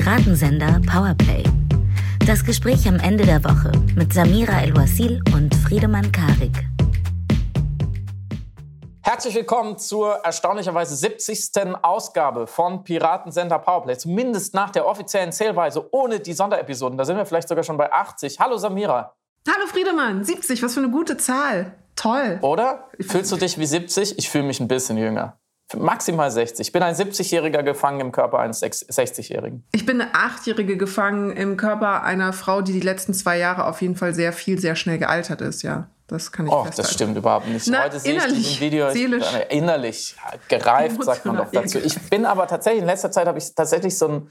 Piratensender Powerplay. Das Gespräch am Ende der Woche mit Samira El-Wasil und Friedemann Karik. Herzlich willkommen zur erstaunlicherweise 70. Ausgabe von Piratensender Powerplay. Zumindest nach der offiziellen Zählweise ohne die Sonderepisoden. Da sind wir vielleicht sogar schon bei 80. Hallo Samira. Hallo Friedemann, 70, was für eine gute Zahl. Toll. Oder? Fühlst du dich wie 70? Ich fühle mich ein bisschen jünger. Maximal 60. Ich bin ein 70-Jähriger gefangen im Körper eines 60-Jährigen. Ich bin eine Achtjährige gefangen im Körper einer Frau, die die letzten zwei Jahre auf jeden Fall sehr viel, sehr schnell gealtert ist, ja. Das kann ich Oh, das stimmt überhaupt nicht. Na, Heute sehe ich diesen Video seelisch. Ich, innerlich gereift, sagt man doch dazu. Ich bin aber tatsächlich, in letzter Zeit habe ich tatsächlich so ein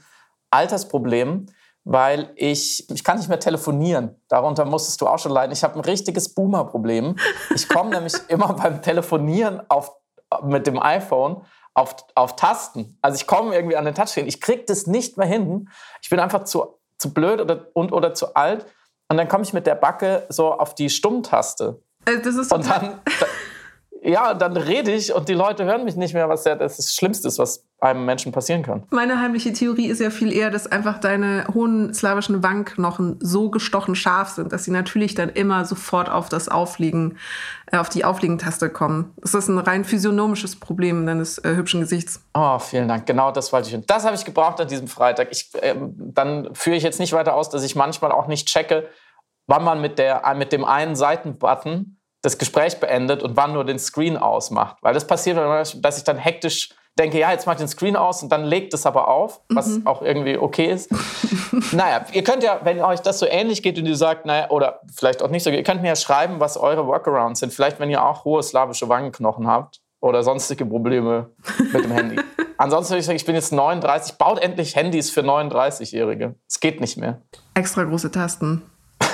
Altersproblem, weil ich, ich kann nicht mehr telefonieren. Darunter musstest du auch schon leiden. Ich habe ein richtiges Boomer-Problem. Ich komme nämlich immer beim Telefonieren auf, mit dem iPhone auf, auf Tasten. Also ich komme irgendwie an den Touchscreen. Ich kriege das nicht mehr hin. Ich bin einfach zu, zu blöd oder, und, oder zu alt. Und dann komme ich mit der Backe so auf die Stummtaste. Äh, Das ist Und dann, da, ja, dann rede ich und die Leute hören mich nicht mehr, was ja das, das Schlimmste ist, was einem Menschen passieren kann. Meine heimliche Theorie ist ja viel eher, dass einfach deine hohen slawischen Wangenknochen so gestochen scharf sind, dass sie natürlich dann immer sofort auf das Aufliegen, äh, auf die Aufliegentaste kommen. Das ist ein rein physiognomisches Problem deines äh, hübschen Gesichts. Oh, vielen Dank. Genau das wollte ich. Und das habe ich gebraucht an diesem Freitag. Ich, ähm, dann führe ich jetzt nicht weiter aus, dass ich manchmal auch nicht checke, wann man mit, der, äh, mit dem einen Seitenbutton das Gespräch beendet und wann nur den Screen ausmacht. Weil das passiert, dass ich dann hektisch denke, ja, jetzt mach ich den Screen aus und dann legt es aber auf, was auch irgendwie okay ist. naja, ihr könnt ja, wenn euch das so ähnlich geht und ihr sagt, naja, oder vielleicht auch nicht so, ihr könnt mir ja schreiben, was eure Workarounds sind. Vielleicht, wenn ihr auch hohe slawische Wangenknochen habt oder sonstige Probleme mit dem Handy. Ansonsten würde ich sagen, ich bin jetzt 39, baut endlich Handys für 39-Jährige. Es geht nicht mehr. Extra große Tasten.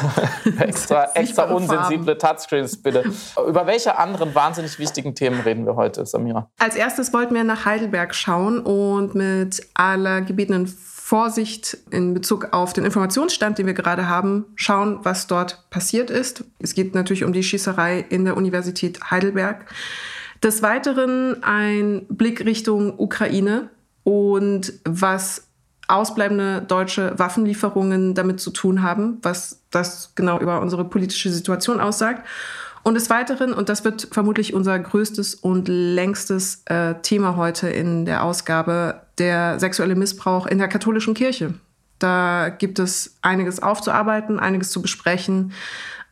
Extra, extra unsensible Touchscreens, bitte. Über welche anderen wahnsinnig wichtigen Themen reden wir heute, Samira? Als erstes wollten wir nach Heidelberg schauen und mit aller gebetenen Vorsicht in Bezug auf den Informationsstand, den wir gerade haben, schauen, was dort passiert ist. Es geht natürlich um die Schießerei in der Universität Heidelberg. Des Weiteren ein Blick Richtung Ukraine und was ausbleibende deutsche Waffenlieferungen damit zu tun haben, was das genau über unsere politische Situation aussagt. Und des Weiteren, und das wird vermutlich unser größtes und längstes äh, Thema heute in der Ausgabe, der sexuelle Missbrauch in der katholischen Kirche. Da gibt es einiges aufzuarbeiten, einiges zu besprechen.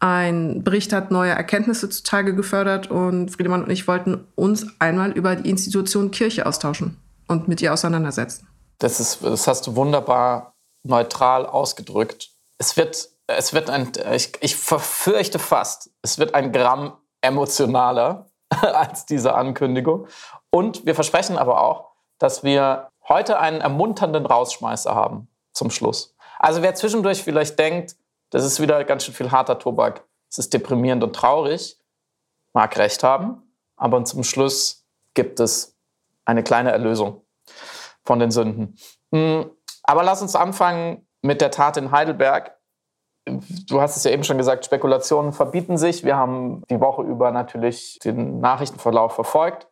Ein Bericht hat neue Erkenntnisse zutage gefördert und Friedemann und ich wollten uns einmal über die Institution Kirche austauschen und mit ihr auseinandersetzen. Das, ist, das hast du wunderbar neutral ausgedrückt. Es wird, es wird ein, ich, ich verfürchte fast, es wird ein Gramm emotionaler als diese Ankündigung. Und wir versprechen aber auch, dass wir heute einen ermunternden Rausschmeißer haben zum Schluss. Also wer zwischendurch vielleicht denkt, das ist wieder ganz schön viel harter Tobak, es ist deprimierend und traurig, mag recht haben, aber zum Schluss gibt es eine kleine Erlösung von den Sünden. Mm, Aber lass uns anfangen mit der Tat in Heidelberg. Du hast es ja eben schon gesagt, Spekulationen verbieten sich. Wir haben die Woche über natürlich den Nachrichtenverlauf verfolgt.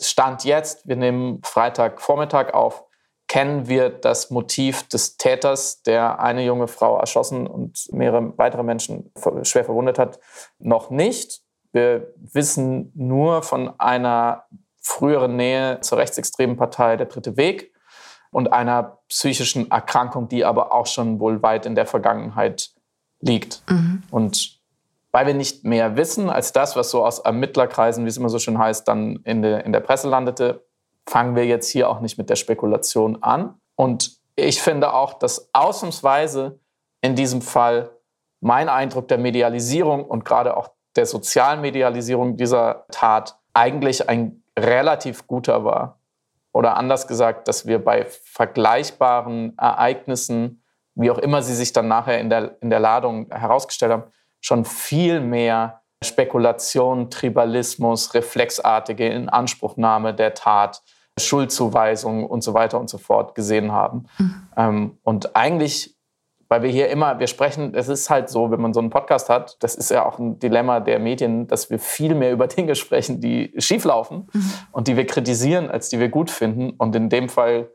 Stand jetzt, wir nehmen Freitagvormittag auf, kennen wir das Motiv des Täters, der eine junge Frau erschossen und mehrere weitere Menschen schwer verwundet hat, noch nicht. Wir wissen nur von einer früheren Nähe zur rechtsextremen Partei Der Dritte Weg und einer psychischen Erkrankung, die aber auch schon wohl weit in der Vergangenheit liegt. Und weil wir nicht mehr wissen als das, was so aus Ermittlerkreisen, wie es immer so schön heißt, dann in, der in der Presse landete, fangen wir jetzt hier auch nicht mit der Spekulation an. Und ich finde auch, dass ausnahmsweise in diesem Fall mein Eindruck der Medialisierung und gerade auch der sozialen Medialisierung dieser Tat eigentlich ein relativ guter war. Oder anders gesagt, dass wir bei vergleichbaren Ereignissen, wie auch immer sie sich dann nachher in der, in der Ladung herausgestellt haben, schon viel mehr Spekulation, Tribalismus, reflexartige Inanspruchnahme der Tat, Schuldzuweisung und so weiter und so fort gesehen haben. Ähm, und eigentlich, weil wir hier immer, wir sprechen, es ist halt so, wenn man so einen Podcast hat, das ist ja auch ein Dilemma der Medien, dass wir viel mehr über Dinge sprechen, die schieflaufen und die wir kritisieren, als die wir gut finden. Und in dem Fall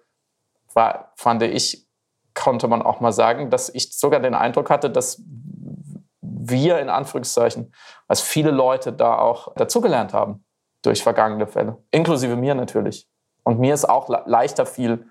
war, fand ich konnte man auch mal sagen, dass ich sogar den Eindruck hatte, dass wir in Anführungszeichen, als viele Leute da auch dazugelernt haben durch vergangene Fälle, inklusive mir natürlich. Und mir ist auch leichter fiel,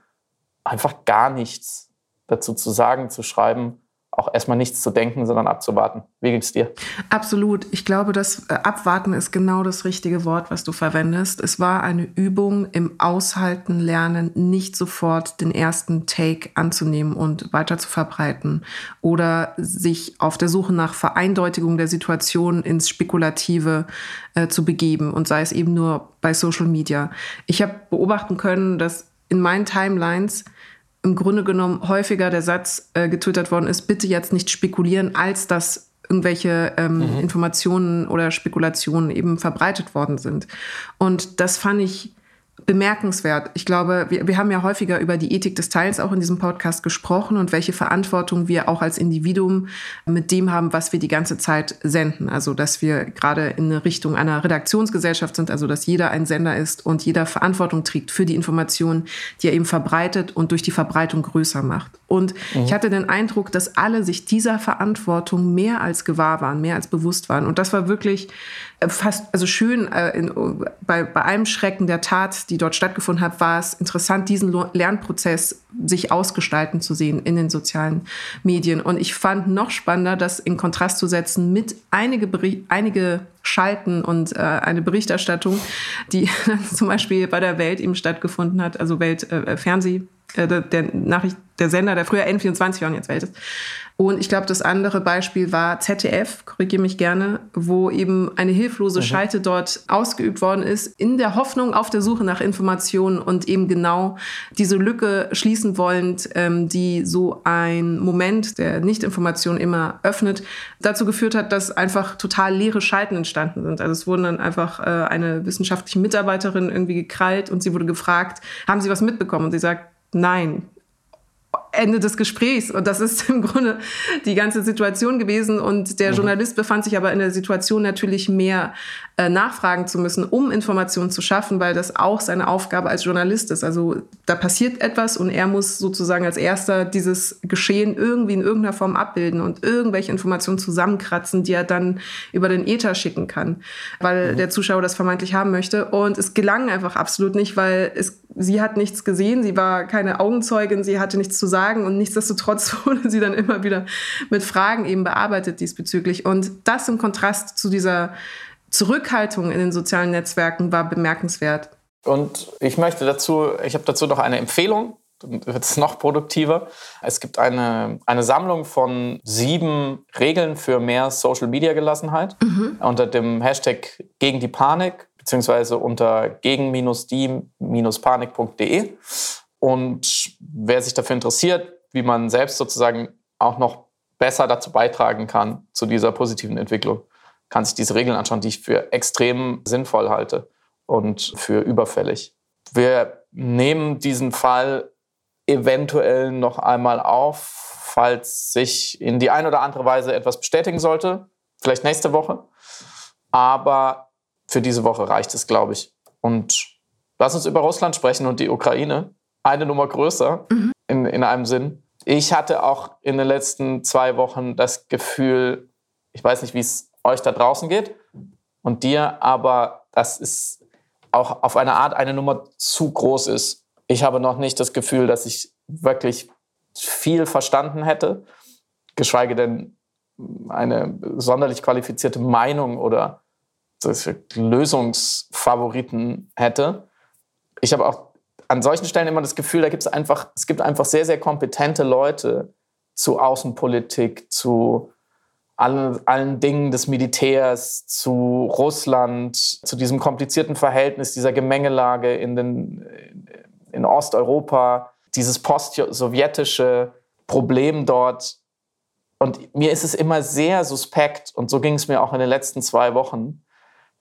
einfach gar nichts dazu zu sagen, zu schreiben, auch erstmal nichts zu denken, sondern abzuwarten. Wie geht's dir? Absolut. Ich glaube, das äh, Abwarten ist genau das richtige Wort, was du verwendest. Es war eine Übung im Aushalten, Lernen, nicht sofort den ersten Take anzunehmen und weiter zu verbreiten oder sich auf der Suche nach Vereindeutigung der Situation ins Spekulative äh, zu begeben und sei es eben nur bei Social Media. Ich habe beobachten können, dass in meinen Timelines im Grunde genommen häufiger der Satz äh, getwittert worden ist, bitte jetzt nicht spekulieren, als dass irgendwelche ähm, mhm. Informationen oder Spekulationen eben verbreitet worden sind. Und das fand ich bemerkenswert. Ich glaube, wir, wir haben ja häufiger über die Ethik des Teils auch in diesem Podcast gesprochen und welche Verantwortung wir auch als Individuum mit dem haben, was wir die ganze Zeit senden. Also, dass wir gerade in Richtung einer Redaktionsgesellschaft sind, also dass jeder ein Sender ist und jeder Verantwortung trägt für die Informationen, die er eben verbreitet und durch die Verbreitung größer macht. Und mhm. ich hatte den Eindruck, dass alle sich dieser Verantwortung mehr als gewahr waren, mehr als bewusst waren. Und das war wirklich äh, fast, also schön, äh, in, bei, bei allem Schrecken der Tat, die dort stattgefunden hat, war es interessant, diesen Lernprozess sich ausgestalten zu sehen in den sozialen Medien. Und ich fand noch spannender, das in Kontrast zu setzen mit einige, einige Schalten und äh, eine Berichterstattung, die zum Beispiel bei der Welt eben stattgefunden hat, also Welt äh, äh, der Nachricht, der Sender, der früher N24 war und jetzt Welt ist. Und ich glaube, das andere Beispiel war ZDF, korrigiere mich gerne, wo eben eine hilflose mhm. Schalte dort ausgeübt worden ist, in der Hoffnung auf der Suche nach Informationen und eben genau diese Lücke schließen wollend, ähm, die so ein Moment der Nichtinformation immer öffnet, dazu geführt hat, dass einfach total leere Schalten entstanden sind. Also es wurden dann einfach äh, eine wissenschaftliche Mitarbeiterin irgendwie gekrallt und sie wurde gefragt, haben Sie was mitbekommen? Und sie sagt, nein, Ende des Gesprächs. Und das ist im Grunde die ganze Situation gewesen. Und der mhm. Journalist befand sich aber in der Situation, natürlich mehr äh, nachfragen zu müssen, um Informationen zu schaffen, weil das auch seine Aufgabe als Journalist ist. Also da passiert etwas und er muss sozusagen als erster dieses Geschehen irgendwie in irgendeiner Form abbilden und irgendwelche Informationen zusammenkratzen, die er dann über den Ether schicken kann, weil mhm. der Zuschauer das vermeintlich haben möchte. Und es gelang einfach absolut nicht, weil es, sie hat nichts gesehen, sie war keine Augenzeugin, sie hatte nichts zu sagen und nichtsdestotrotz wurde sie dann immer wieder mit Fragen eben bearbeitet diesbezüglich. Und das im Kontrast zu dieser Zurückhaltung in den sozialen Netzwerken war bemerkenswert. Und ich möchte dazu, ich habe dazu noch eine Empfehlung, dann wird es noch produktiver. Es gibt eine, eine Sammlung von sieben Regeln für mehr Social Media Gelassenheit mhm. unter dem Hashtag gegen die Panik beziehungsweise unter gegen-die-panik.de. Und wer sich dafür interessiert, wie man selbst sozusagen auch noch besser dazu beitragen kann zu dieser positiven Entwicklung, kann sich diese Regeln anschauen, die ich für extrem sinnvoll halte und für überfällig. Wir nehmen diesen Fall eventuell noch einmal auf, falls sich in die eine oder andere Weise etwas bestätigen sollte. Vielleicht nächste Woche. Aber für diese Woche reicht es, glaube ich. Und lass uns über Russland sprechen und die Ukraine. Eine Nummer größer mhm. in, in einem Sinn. Ich hatte auch in den letzten zwei Wochen das Gefühl, ich weiß nicht, wie es euch da draußen geht und dir, aber das ist auch auf eine Art eine Nummer zu groß ist. Ich habe noch nicht das Gefühl, dass ich wirklich viel verstanden hätte, geschweige denn eine sonderlich qualifizierte Meinung oder Lösungsfavoriten hätte. Ich habe auch an solchen Stellen immer das Gefühl, da gibt es einfach, es gibt einfach sehr, sehr kompetente Leute zu Außenpolitik, zu allen, allen Dingen des Militärs, zu Russland, zu diesem komplizierten Verhältnis, dieser Gemengelage in, den, in Osteuropa, dieses post-sowjetische Problem dort. Und mir ist es immer sehr suspekt, und so ging es mir auch in den letzten zwei Wochen,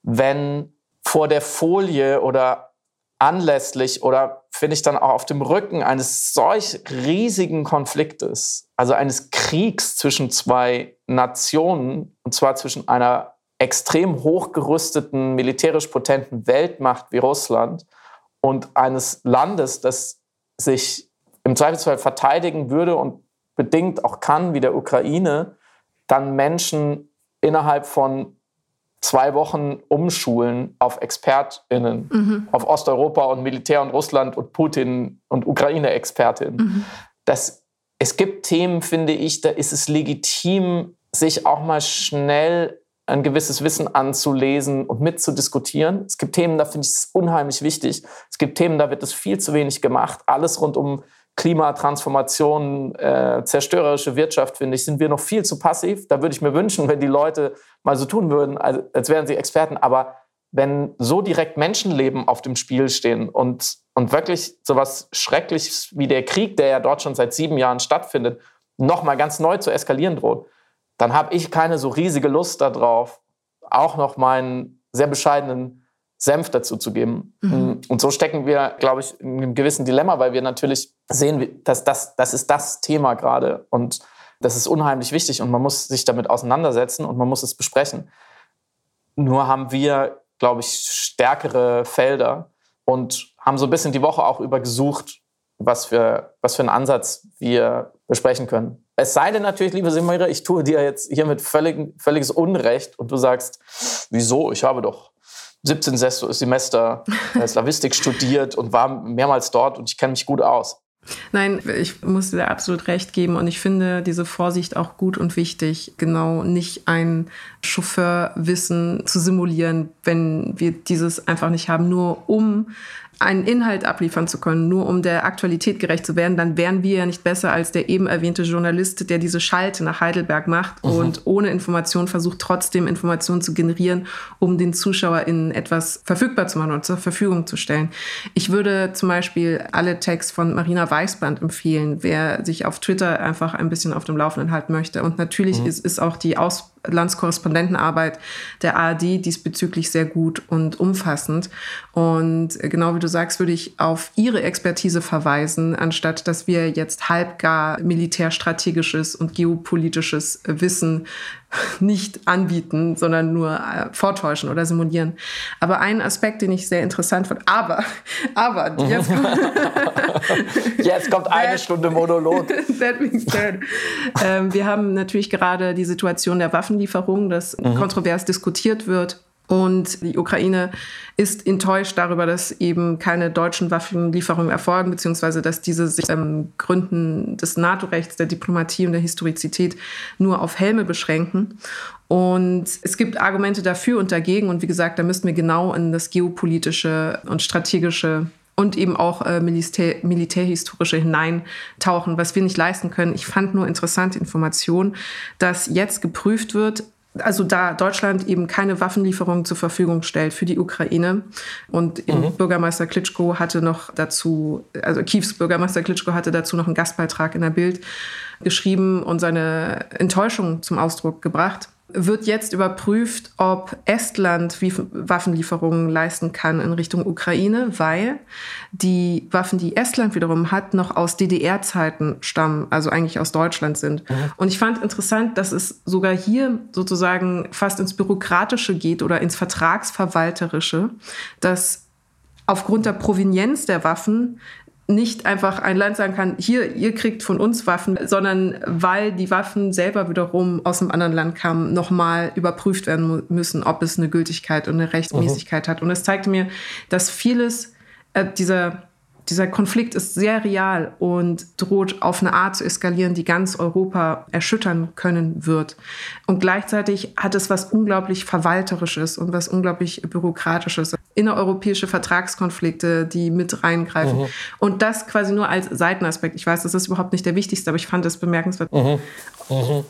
wenn vor der Folie oder anlässlich oder finde ich dann auch auf dem Rücken eines solch riesigen Konfliktes, also eines Kriegs zwischen zwei Nationen, und zwar zwischen einer extrem hochgerüsteten, militärisch potenten Weltmacht wie Russland und eines Landes, das sich im Zweifelsfall verteidigen würde und bedingt auch kann, wie der Ukraine, dann Menschen innerhalb von zwei Wochen umschulen auf ExpertInnen, mhm. auf Osteuropa und Militär und Russland und Putin und Ukraine-ExpertInnen. Mhm. es gibt Themen, finde ich, da ist es legitim, sich auch mal schnell ein gewisses Wissen anzulesen und mitzudiskutieren. Es gibt Themen, da finde ich es unheimlich wichtig. Es gibt Themen, da wird es viel zu wenig gemacht. Alles rund um Klimatransformation, äh, zerstörerische Wirtschaft, finde ich, sind wir noch viel zu passiv. Da würde ich mir wünschen, wenn die Leute mal so tun würden, als, als wären sie Experten. Aber wenn so direkt Menschenleben auf dem Spiel stehen und, und wirklich sowas Schreckliches wie der Krieg, der ja dort schon seit sieben Jahren stattfindet, nochmal ganz neu zu eskalieren droht, dann habe ich keine so riesige Lust darauf, auch noch meinen sehr bescheidenen Senf dazu zu geben. Mhm. Und so stecken wir, glaube ich, in einem gewissen Dilemma, weil wir natürlich sehen, dass das, das ist das Thema gerade und das ist unheimlich wichtig und man muss sich damit auseinandersetzen und man muss es besprechen. Nur haben wir, glaube ich, stärkere Felder und haben so ein bisschen die Woche auch über gesucht, was für, was für einen Ansatz wir besprechen können. Es sei denn natürlich, liebe Simira, ich tue dir jetzt hiermit völlig, völliges Unrecht und du sagst, wieso? Ich habe doch 17 Semester Slavistik studiert und war mehrmals dort und ich kenne mich gut aus. Nein, ich muss dir absolut recht geben und ich finde diese Vorsicht auch gut und wichtig, genau nicht ein Chauffeurwissen zu simulieren, wenn wir dieses einfach nicht haben, nur um einen Inhalt abliefern zu können, nur um der Aktualität gerecht zu werden, dann wären wir ja nicht besser als der eben erwähnte Journalist, der diese Schalte nach Heidelberg macht mhm. und ohne Information versucht, trotzdem Informationen zu generieren, um den ZuschauerInnen etwas verfügbar zu machen und zur Verfügung zu stellen. Ich würde zum Beispiel alle Tags von Marina Weißband empfehlen, wer sich auf Twitter einfach ein bisschen auf dem Laufenden halten möchte. Und natürlich mhm. ist, ist auch die Aus Landskorrespondentenarbeit der ARD diesbezüglich sehr gut und umfassend. Und genau wie du sagst, würde ich auf ihre Expertise verweisen, anstatt dass wir jetzt halbgar militärstrategisches und geopolitisches Wissen nicht anbieten, sondern nur äh, vortäuschen oder simulieren. Aber ein Aspekt, den ich sehr interessant fand, aber, aber, jetzt kommt, jetzt kommt eine that, Stunde Monolog. That said, ähm, wir haben natürlich gerade die Situation der Waffenlieferung, das mhm. kontrovers diskutiert wird. Und die Ukraine ist enttäuscht darüber, dass eben keine deutschen Waffenlieferungen erfolgen, beziehungsweise dass diese sich ähm, Gründen des NATO-Rechts, der Diplomatie und der Historizität nur auf Helme beschränken. Und es gibt Argumente dafür und dagegen. Und wie gesagt, da müssten wir genau in das geopolitische und strategische und eben auch äh, Militär, militärhistorische hineintauchen, was wir nicht leisten können. Ich fand nur interessante Information, dass jetzt geprüft wird, also da Deutschland eben keine Waffenlieferungen zur Verfügung stellt für die Ukraine und mhm. Bürgermeister Klitschko hatte noch dazu, also Kievs Bürgermeister Klitschko hatte dazu noch einen Gastbeitrag in der Bild geschrieben und seine Enttäuschung zum Ausdruck gebracht wird jetzt überprüft, ob Estland Waffenlieferungen leisten kann in Richtung Ukraine, weil die Waffen, die Estland wiederum hat, noch aus DDR-Zeiten stammen, also eigentlich aus Deutschland sind. Mhm. Und ich fand interessant, dass es sogar hier sozusagen fast ins Bürokratische geht oder ins Vertragsverwalterische, dass aufgrund der Provenienz der Waffen nicht einfach ein Land sagen kann, hier, ihr kriegt von uns Waffen, sondern weil die Waffen selber wiederum aus einem anderen Land kamen, nochmal überprüft werden müssen, ob es eine Gültigkeit und eine Rechtsmäßigkeit mhm. hat. Und es zeigte mir, dass vieles äh, dieser dieser Konflikt ist sehr real und droht auf eine Art zu eskalieren, die ganz Europa erschüttern können wird. Und gleichzeitig hat es was unglaublich Verwalterisches und was unglaublich Bürokratisches. Innereuropäische Vertragskonflikte, die mit reingreifen. Mhm. Und das quasi nur als Seitenaspekt. Ich weiß, das ist überhaupt nicht der wichtigste, aber ich fand es bemerkenswert. Mhm. Mhm.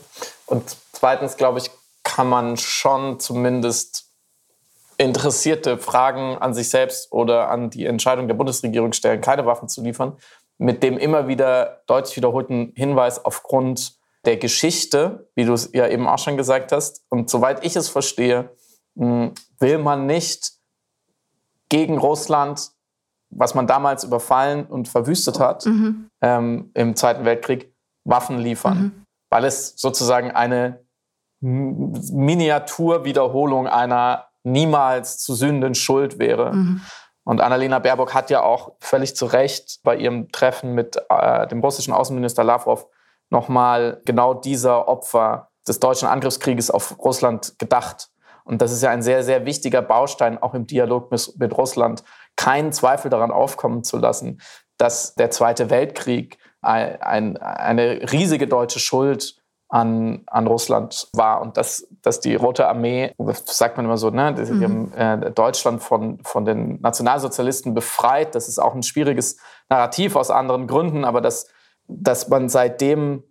Und zweitens, glaube ich, kann man schon zumindest interessierte Fragen an sich selbst oder an die Entscheidung der Bundesregierung stellen, keine Waffen zu liefern, mit dem immer wieder deutlich wiederholten Hinweis aufgrund der Geschichte, wie du es ja eben auch schon gesagt hast. Und soweit ich es verstehe, hm, will man nicht gegen Russland, was man damals überfallen und verwüstet hat mhm. ähm, im Zweiten Weltkrieg, Waffen liefern, mhm. weil es sozusagen eine Miniaturwiederholung einer niemals zu sünden schuld wäre. Mhm. Und Annalena Baerbock hat ja auch völlig zu Recht bei ihrem Treffen mit äh, dem russischen Außenminister Lavrov nochmal genau dieser Opfer des deutschen Angriffskrieges auf Russland gedacht. Und das ist ja ein sehr, sehr wichtiger Baustein auch im Dialog mit, mit Russland, keinen Zweifel daran aufkommen zu lassen, dass der Zweite Weltkrieg ein, ein, eine riesige deutsche Schuld an, an Russland war und dass, dass die Rote Armee, das sagt man immer so, ne, die mhm. haben äh, Deutschland von, von den Nationalsozialisten befreit. Das ist auch ein schwieriges Narrativ aus anderen Gründen, aber dass, dass man seitdem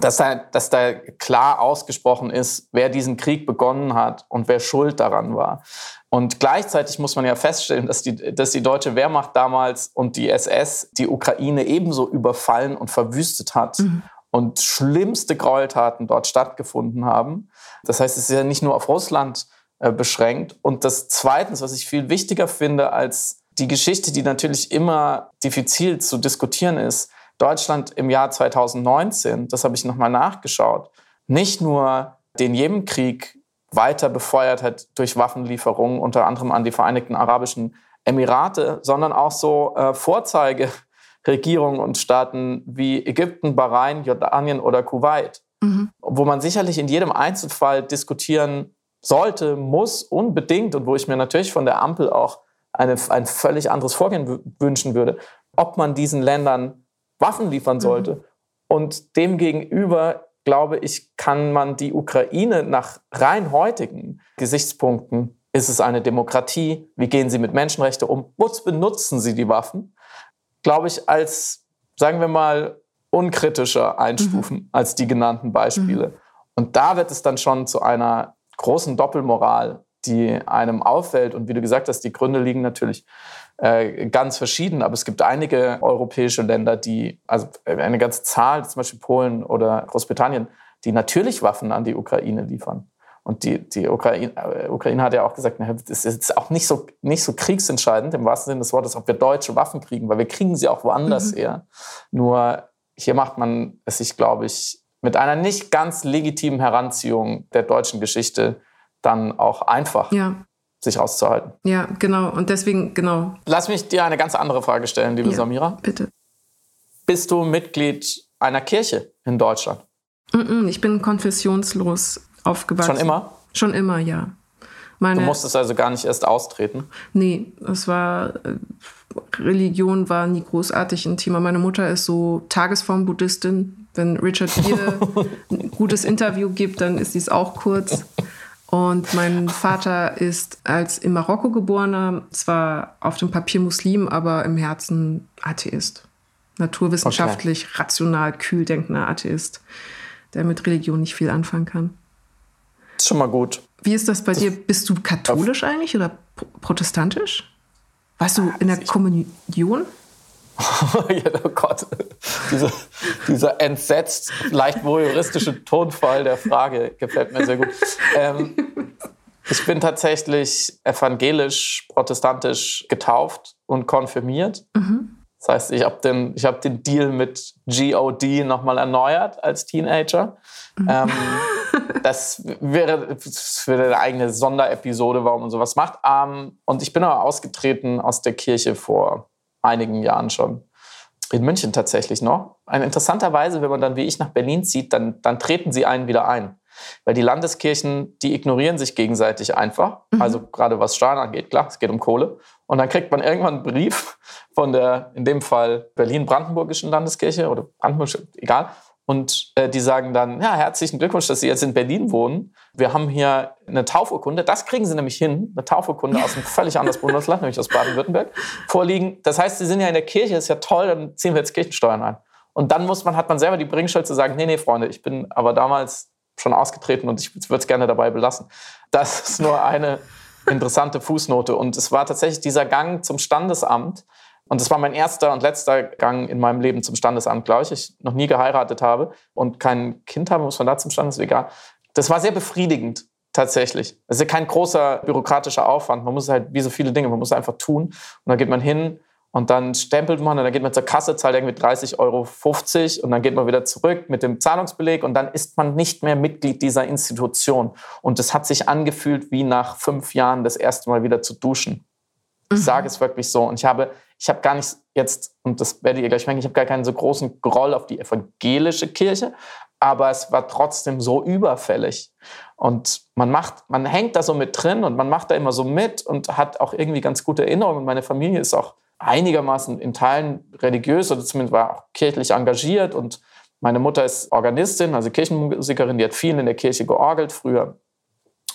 dass da, dass da klar ausgesprochen ist, wer diesen Krieg begonnen hat und wer schuld daran war. Und gleichzeitig muss man ja feststellen, dass die, dass die deutsche Wehrmacht damals und die SS die Ukraine ebenso überfallen und verwüstet hat. Mhm. Und schlimmste Gräueltaten dort stattgefunden haben. Das heißt, es ist ja nicht nur auf Russland äh, beschränkt. Und das Zweite, was ich viel wichtiger finde als die Geschichte, die natürlich immer diffizil zu diskutieren ist, Deutschland im Jahr 2019, das habe ich nochmal nachgeschaut, nicht nur den Jemenkrieg weiter befeuert hat durch Waffenlieferungen, unter anderem an die Vereinigten Arabischen Emirate, sondern auch so äh, Vorzeigeregierungen und Staaten wie Ägypten, Bahrain, Jordanien oder Kuwait, mhm. wo man sicherlich in jedem Einzelfall diskutieren sollte, muss, unbedingt und wo ich mir natürlich von der Ampel auch eine, ein völlig anderes Vorgehen wünschen würde, ob man diesen Ländern Waffen liefern mhm. sollte. Mhm. Und demgegenüber, glaube ich, kann man die Ukraine nach rein heutigen Gesichtspunkten, ist es eine Demokratie, wie gehen sie mit Menschenrechten um, wozu benutzen sie die Waffen, glaube ich, als, sagen wir mal, unkritischer einstufen mhm. als die genannten Beispiele. Mhm. Und da wird es dann schon zu einer großen Doppelmoral, die einem auffällt. Und wie du gesagt hast, die Gründe liegen natürlich äh, ganz verschieden, aber es gibt einige europäische Länder, die, also eine ganze Zahl, zum Beispiel Polen oder Großbritannien, die natürlich Waffen an die Ukraine liefern. Und die, die Ukraine, äh, Ukraine hat ja auch gesagt, es ist auch nicht so, nicht so kriegsentscheidend im wahrsten Sinne des Wortes, ob wir deutsche Waffen kriegen, weil wir kriegen sie auch woanders mhm. her. Nur hier macht man es sich, glaube ich, mit einer nicht ganz legitimen Heranziehung der deutschen Geschichte dann auch einfach. Ja sich auszuhalten. Ja, genau. Und deswegen, genau. Lass mich dir eine ganz andere Frage stellen, liebe ja, Samira. Bitte. Bist du Mitglied einer Kirche in Deutschland? Ich bin konfessionslos aufgewachsen. Schon immer? Schon immer, ja. Meine, du musstest also gar nicht erst austreten? Nee, es war, äh, Religion war nie großartig ein Thema. Meine Mutter ist so Tagesform-Buddhistin. Wenn Richard Gere ein gutes Interview gibt, dann ist dies auch kurz. Und mein Vater ist als in Marokko geborener, zwar auf dem Papier Muslim, aber im Herzen Atheist. Naturwissenschaftlich, okay. rational, kühl denkender Atheist, der mit Religion nicht viel anfangen kann. Das ist schon mal gut. Wie ist das bei das dir? Bist du katholisch eigentlich oder protestantisch? Warst du in der Kommunion? oh Gott, dieser, dieser entsetzt, leicht voyeuristische Tonfall der Frage gefällt mir sehr gut. Ähm, ich bin tatsächlich evangelisch, protestantisch getauft und konfirmiert. Mhm. Das heißt, ich habe den, hab den Deal mit GOD nochmal erneuert als Teenager. Mhm. Ähm, das wäre für eine eigene Sonderepisode, warum man sowas macht. Ähm, und ich bin aber ausgetreten aus der Kirche vor einigen Jahren schon. In München tatsächlich noch. Ein interessanterweise, wenn man dann wie ich nach Berlin zieht, dann, dann treten sie einen wieder ein. Weil die Landeskirchen, die ignorieren sich gegenseitig einfach. Mhm. Also gerade was Steuern angeht, klar, es geht um Kohle. Und dann kriegt man irgendwann einen Brief von der, in dem Fall Berlin-Brandenburgischen Landeskirche oder Brandenburg, egal. Und äh, die sagen dann, ja, herzlichen Glückwunsch, dass Sie jetzt in Berlin wohnen. Wir haben hier eine Taufurkunde. Das kriegen Sie nämlich hin, eine Taufurkunde aus einem völlig anderes Bundesland, nämlich aus Baden-Württemberg, vorliegen. Das heißt, Sie sind ja in der Kirche, ist ja toll, dann ziehen wir jetzt Kirchensteuern ein. Und dann muss man, hat man selber die Bringschuld zu sagen, nee, nee, Freunde, ich bin aber damals schon ausgetreten und ich würde es gerne dabei belassen. Das ist nur eine interessante Fußnote. Und es war tatsächlich dieser Gang zum Standesamt, und das war mein erster und letzter Gang in meinem Leben zum Standesamt, glaube ich. Ich noch nie geheiratet habe und kein Kind habe, muss man da zum Standesamt, egal. Das war sehr befriedigend, tatsächlich. Es ist ja kein großer bürokratischer Aufwand. Man muss halt, wie so viele Dinge, man muss einfach tun. Und dann geht man hin und dann stempelt man und dann geht man zur Kasse, zahlt irgendwie 30,50 Euro und dann geht man wieder zurück mit dem Zahlungsbeleg und dann ist man nicht mehr Mitglied dieser Institution. Und es hat sich angefühlt, wie nach fünf Jahren das erste Mal wieder zu duschen. Ich mhm. sage es wirklich so. Und ich habe, ich habe gar nicht jetzt, und das werdet ihr gleich merken, ich habe gar keinen so großen Groll auf die evangelische Kirche, aber es war trotzdem so überfällig. Und man macht, man hängt da so mit drin und man macht da immer so mit und hat auch irgendwie ganz gute Erinnerungen. Und meine Familie ist auch einigermaßen in Teilen religiös oder zumindest war auch kirchlich engagiert. Und meine Mutter ist Organistin, also Kirchenmusikerin, die hat viel in der Kirche georgelt früher.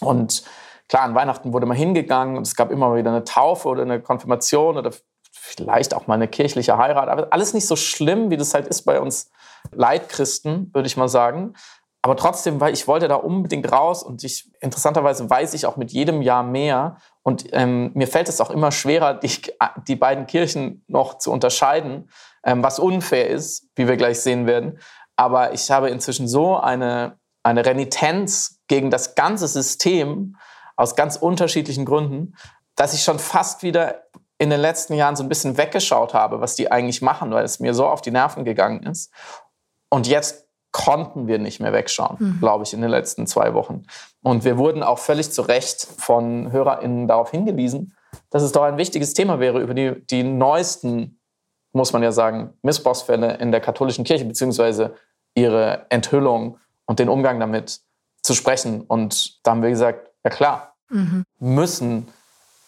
Und klar, an Weihnachten wurde man hingegangen und es gab immer wieder eine Taufe oder eine Konfirmation oder vielleicht auch mal eine kirchliche Heirat. Aber alles nicht so schlimm, wie das halt ist bei uns Leitchristen, würde ich mal sagen. Aber trotzdem, weil ich wollte da unbedingt raus und ich interessanterweise weiß ich auch mit jedem Jahr mehr und ähm, mir fällt es auch immer schwerer, die, die beiden Kirchen noch zu unterscheiden, ähm, was unfair ist, wie wir gleich sehen werden. Aber ich habe inzwischen so eine, eine Renitenz gegen das ganze System aus ganz unterschiedlichen Gründen, dass ich schon fast wieder in den letzten Jahren so ein bisschen weggeschaut habe, was die eigentlich machen, weil es mir so auf die Nerven gegangen ist. Und jetzt konnten wir nicht mehr wegschauen, mhm. glaube ich, in den letzten zwei Wochen. Und wir wurden auch völlig zu Recht von HörerInnen darauf hingewiesen, dass es doch ein wichtiges Thema wäre, über die, die neuesten, muss man ja sagen, Missbrauchsfälle in der katholischen Kirche, beziehungsweise ihre Enthüllung und den Umgang damit zu sprechen. Und da haben wir gesagt, ja klar, mhm. müssen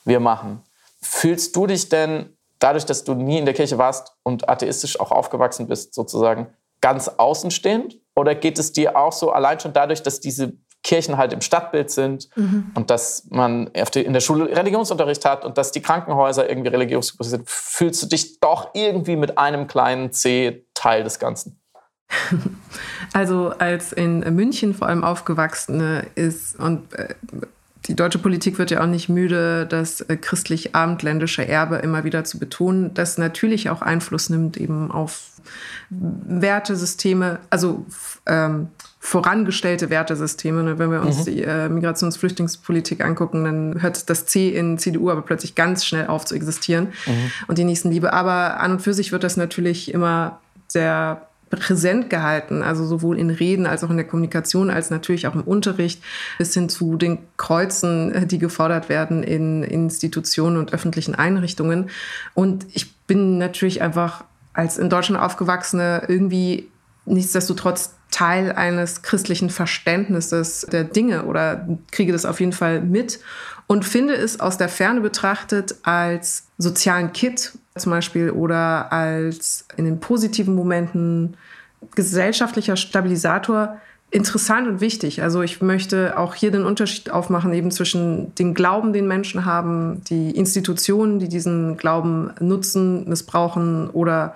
wir machen. Fühlst du dich denn dadurch, dass du nie in der Kirche warst und atheistisch auch aufgewachsen bist, sozusagen, ganz außenstehend? Oder geht es dir auch so allein schon dadurch, dass diese Kirchen halt im Stadtbild sind mhm. und dass man in der Schule Religionsunterricht hat und dass die Krankenhäuser irgendwie religiös sind, fühlst du dich doch irgendwie mit einem kleinen C Teil des Ganzen? Also als in München vor allem aufgewachsene ist und äh, die deutsche Politik wird ja auch nicht müde, das äh, christlich-abendländische Erbe immer wieder zu betonen, das natürlich auch Einfluss nimmt eben auf Wertesysteme, also ähm, vorangestellte Wertesysteme. Ne? Wenn wir uns mhm. die äh, Migrationsflüchtlingspolitik angucken, dann hört das C in CDU aber plötzlich ganz schnell auf zu existieren mhm. und die Nächstenliebe. Aber an und für sich wird das natürlich immer sehr präsent gehalten, also sowohl in Reden als auch in der Kommunikation, als natürlich auch im Unterricht, bis hin zu den Kreuzen, die gefordert werden in Institutionen und öffentlichen Einrichtungen. Und ich bin natürlich einfach als in Deutschland aufgewachsene irgendwie nichtsdestotrotz Teil eines christlichen Verständnisses der Dinge oder kriege das auf jeden Fall mit und finde es aus der Ferne betrachtet als sozialen Kit zum Beispiel oder als in den positiven Momenten gesellschaftlicher Stabilisator interessant und wichtig. Also ich möchte auch hier den Unterschied aufmachen eben zwischen dem Glauben, den Menschen haben, die Institutionen, die diesen Glauben nutzen, missbrauchen oder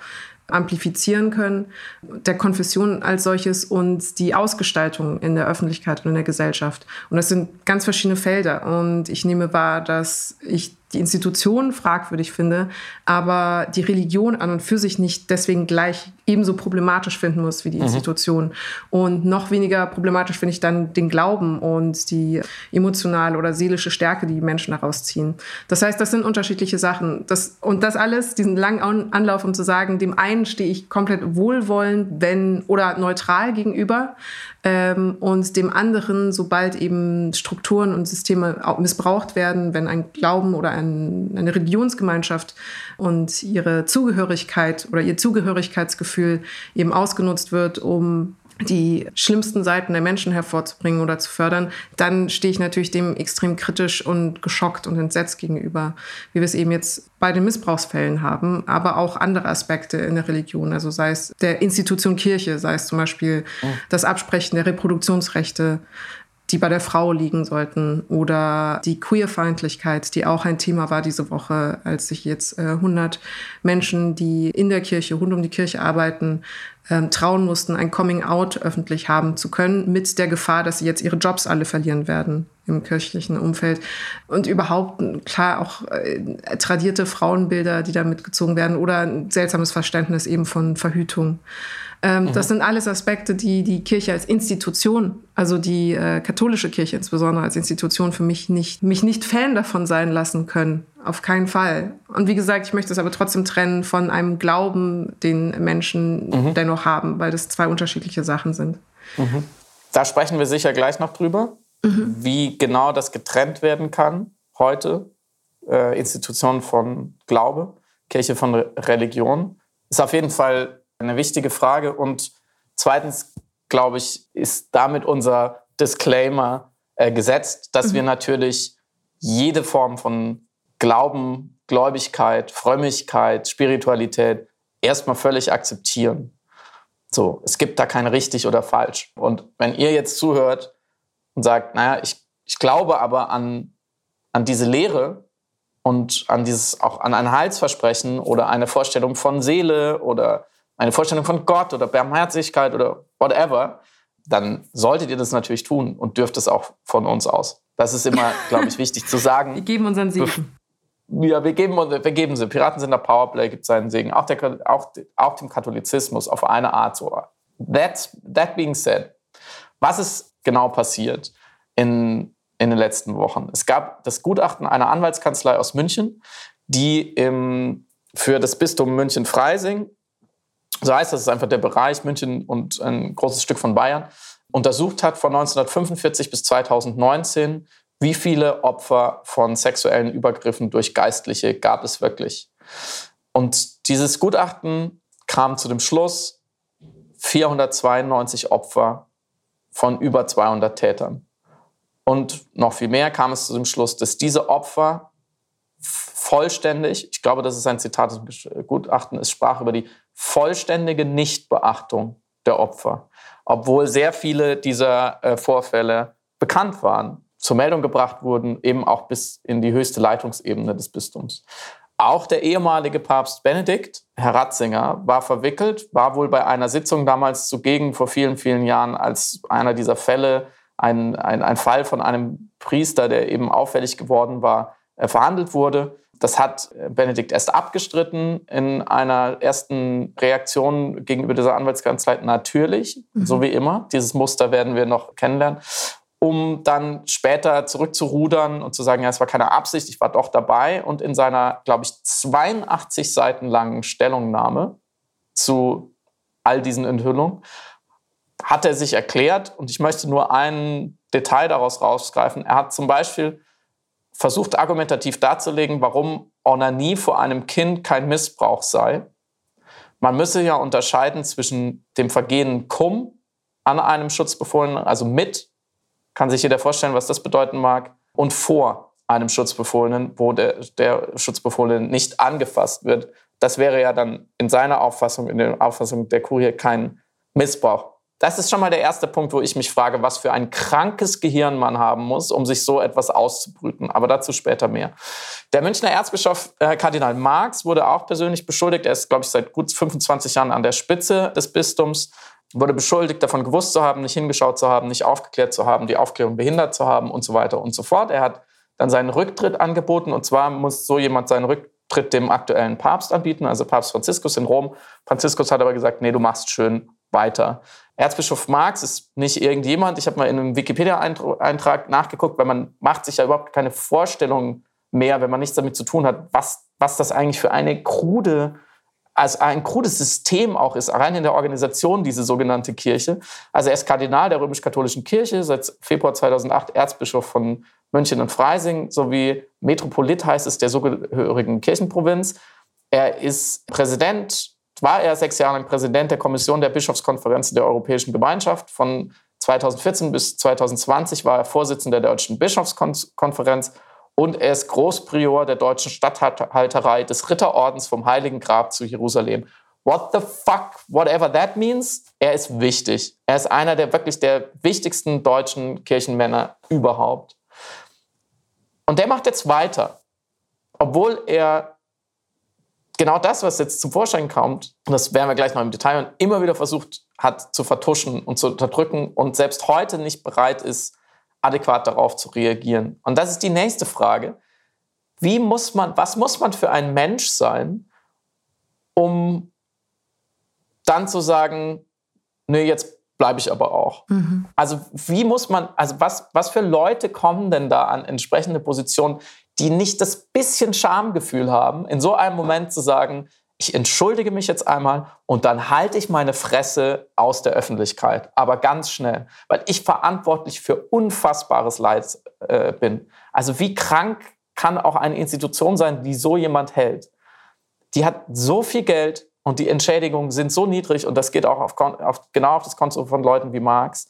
amplifizieren können, der Konfession als solches und die Ausgestaltung in der Öffentlichkeit und in der Gesellschaft. Und das sind ganz verschiedene Felder. Und ich nehme wahr, dass ich die Institutionen fragwürdig finde, aber die Religion an und für sich nicht deswegen gleich ebenso problematisch finden muss wie die mhm. Institution. Und noch weniger problematisch finde ich dann den Glauben und die emotionale oder seelische Stärke, die die Menschen daraus ziehen. Das heißt, das sind unterschiedliche Sachen. Das, und das alles, diesen langen Anlauf, um zu sagen, dem einen stehe ich komplett wohlwollend, wenn oder neutral gegenüber ähm, und dem anderen, sobald eben Strukturen und Systeme missbraucht werden, wenn ein Glauben oder ein, eine Religionsgemeinschaft und ihre Zugehörigkeit oder ihr Zugehörigkeitsgefühl eben ausgenutzt wird, um die schlimmsten Seiten der Menschen hervorzubringen oder zu fördern, dann stehe ich natürlich dem extrem kritisch und geschockt und entsetzt gegenüber, wie wir es eben jetzt bei den Missbrauchsfällen haben, aber auch andere Aspekte in der Religion, also sei es der Institution Kirche, sei es zum Beispiel oh. das Absprechen der Reproduktionsrechte, die bei der Frau liegen sollten oder die Queerfeindlichkeit, die auch ein Thema war diese Woche, als sich jetzt äh, 100 Menschen, die in der Kirche, rund um die Kirche arbeiten, ähm, trauen mussten, ein Coming-out öffentlich haben zu können, mit der Gefahr, dass sie jetzt ihre Jobs alle verlieren werden im kirchlichen Umfeld. Und überhaupt, klar, auch äh, tradierte Frauenbilder, die da mitgezogen werden oder ein seltsames Verständnis eben von Verhütung. Ähm, mhm. Das sind alles Aspekte, die die Kirche als Institution, also die äh, katholische Kirche insbesondere als Institution für mich nicht, mich nicht Fan davon sein lassen können. Auf keinen Fall. Und wie gesagt, ich möchte es aber trotzdem trennen von einem Glauben, den Menschen mhm. dennoch haben, weil das zwei unterschiedliche Sachen sind. Mhm. Da sprechen wir sicher gleich noch drüber, mhm. wie genau das getrennt werden kann heute äh, Institution von Glaube, Kirche von Religion? Ist auf jeden Fall eine wichtige Frage. Und zweitens, glaube ich, ist damit unser Disclaimer äh, gesetzt, dass mhm. wir natürlich jede Form von Glauben, Gläubigkeit, Frömmigkeit, Spiritualität erstmal völlig akzeptieren. So, es gibt da kein richtig oder falsch. Und wenn ihr jetzt zuhört und sagt, naja, ich, ich glaube aber an, an diese Lehre und an dieses, auch an ein Heilsversprechen oder eine Vorstellung von Seele oder eine Vorstellung von Gott oder Barmherzigkeit oder whatever, dann solltet ihr das natürlich tun und dürft es auch von uns aus. Das ist immer, glaube ich, wichtig zu sagen. Wir geben unseren Segen. Ja, wir geben, wir geben sie. Piraten sind der Powerplay, gibt seinen Segen. Auch, der, auch, auch dem Katholizismus auf eine Art so. That's, that being said, was ist genau passiert in, in den letzten Wochen? Es gab das Gutachten einer Anwaltskanzlei aus München, die im, für das Bistum München-Freising, so heißt das, ist einfach der Bereich München und ein großes Stück von Bayern, untersucht hat von 1945 bis 2019 wie viele Opfer von sexuellen Übergriffen durch Geistliche gab es wirklich? Und dieses Gutachten kam zu dem Schluss, 492 Opfer von über 200 Tätern. Und noch viel mehr kam es zu dem Schluss, dass diese Opfer vollständig, ich glaube, das ist ein Zitat des Gutachten, es sprach über die vollständige Nichtbeachtung der Opfer, obwohl sehr viele dieser äh, Vorfälle bekannt waren zur Meldung gebracht wurden, eben auch bis in die höchste Leitungsebene des Bistums. Auch der ehemalige Papst Benedikt, Herr Ratzinger, war verwickelt, war wohl bei einer Sitzung damals zugegen vor vielen, vielen Jahren, als einer dieser Fälle, ein, ein, ein Fall von einem Priester, der eben auffällig geworden war, äh, verhandelt wurde. Das hat äh, Benedikt erst abgestritten in einer ersten Reaktion gegenüber dieser Anwaltskanzlei. Natürlich, mhm. so wie immer. Dieses Muster werden wir noch kennenlernen um dann später zurückzurudern und zu sagen, ja, es war keine Absicht, ich war doch dabei. Und in seiner, glaube ich, 82 Seiten langen Stellungnahme zu all diesen Enthüllungen hat er sich erklärt, und ich möchte nur ein Detail daraus rausgreifen. Er hat zum Beispiel versucht, argumentativ darzulegen, warum Onanie vor einem Kind kein Missbrauch sei. Man müsse ja unterscheiden zwischen dem Vergehen cum an einem Schutzbefohlenen, also mit kann sich jeder vorstellen, was das bedeuten mag. Und vor einem Schutzbefohlenen, wo der, der Schutzbefohlene nicht angefasst wird. Das wäre ja dann in seiner Auffassung, in der Auffassung der Kurie kein Missbrauch. Das ist schon mal der erste Punkt, wo ich mich frage, was für ein krankes Gehirn man haben muss, um sich so etwas auszubrüten. Aber dazu später mehr. Der Münchner Erzbischof äh, Kardinal Marx wurde auch persönlich beschuldigt. Er ist, glaube ich, seit gut 25 Jahren an der Spitze des Bistums wurde beschuldigt, davon gewusst zu haben, nicht hingeschaut zu haben, nicht aufgeklärt zu haben, die Aufklärung behindert zu haben und so weiter und so fort. Er hat dann seinen Rücktritt angeboten und zwar muss so jemand seinen Rücktritt dem aktuellen Papst anbieten, also Papst Franziskus in Rom. Franziskus hat aber gesagt, nee, du machst schön weiter. Erzbischof Marx ist nicht irgendjemand. Ich habe mal in einem Wikipedia-Eintrag nachgeguckt, weil man macht sich ja überhaupt keine Vorstellung mehr, wenn man nichts damit zu tun hat, was, was das eigentlich für eine krude als ein krudes System auch ist, rein in der Organisation, diese sogenannte Kirche. Also er ist Kardinal der römisch-katholischen Kirche, seit Februar 2008 Erzbischof von München und Freising sowie Metropolit heißt es der zugehörigen Kirchenprovinz. Er ist Präsident, war er sechs Jahre lang Präsident der Kommission der Bischofskonferenz der Europäischen Gemeinschaft. Von 2014 bis 2020 war er Vorsitzender der Deutschen Bischofskonferenz und er ist Großprior der deutschen Statthalterei des Ritterordens vom Heiligen Grab zu Jerusalem. What the fuck, whatever that means, er ist wichtig. Er ist einer der wirklich der wichtigsten deutschen Kirchenmänner überhaupt. Und der macht jetzt weiter, obwohl er genau das, was jetzt zum Vorschein kommt, und das werden wir gleich noch im Detail hören, immer wieder versucht hat zu vertuschen und zu unterdrücken und selbst heute nicht bereit ist, adäquat darauf zu reagieren. Und das ist die nächste Frage. Wie muss man, was muss man für ein Mensch sein, um dann zu sagen, nee, jetzt bleibe ich aber auch. Mhm. Also wie muss man, also was, was für Leute kommen denn da an entsprechende Positionen, die nicht das bisschen Schamgefühl haben, in so einem Moment zu sagen, ich entschuldige mich jetzt einmal und dann halte ich meine Fresse aus der Öffentlichkeit, aber ganz schnell, weil ich verantwortlich für unfassbares Leid äh, bin. Also wie krank kann auch eine Institution sein, die so jemand hält. Die hat so viel Geld und die Entschädigungen sind so niedrig und das geht auch auf, auf, genau auf das Konto von Leuten wie Marx,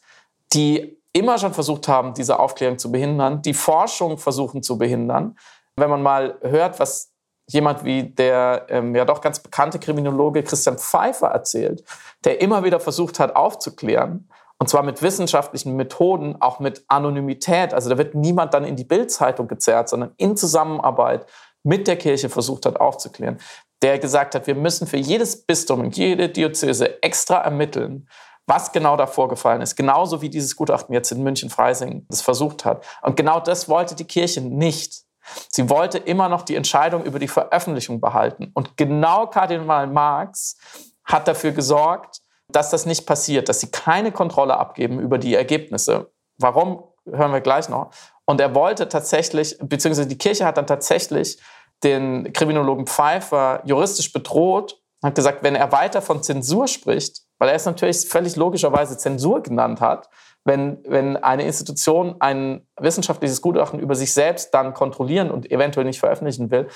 die immer schon versucht haben, diese Aufklärung zu behindern, die Forschung versuchen zu behindern. Wenn man mal hört, was jemand wie der ähm, ja doch ganz bekannte Kriminologe Christian Pfeiffer erzählt, der immer wieder versucht hat aufzuklären, und zwar mit wissenschaftlichen Methoden, auch mit Anonymität. Also da wird niemand dann in die Bildzeitung gezerrt, sondern in Zusammenarbeit mit der Kirche versucht hat aufzuklären. Der gesagt hat, wir müssen für jedes Bistum und jede Diözese extra ermitteln, was genau da vorgefallen ist. Genauso wie dieses Gutachten jetzt in München-Freising das versucht hat. Und genau das wollte die Kirche nicht. Sie wollte immer noch die Entscheidung über die Veröffentlichung behalten. Und genau Kardinal Marx hat dafür gesorgt, dass das nicht passiert, dass sie keine Kontrolle abgeben über die Ergebnisse. Warum, hören wir gleich noch. Und er wollte tatsächlich, beziehungsweise die Kirche hat dann tatsächlich den Kriminologen Pfeiffer juristisch bedroht, hat gesagt, wenn er weiter von Zensur spricht, weil er es natürlich völlig logischerweise Zensur genannt hat, wenn, wenn eine Institution ein wissenschaftliches Gutachten über sich selbst dann kontrollieren und eventuell nicht veröffentlichen will,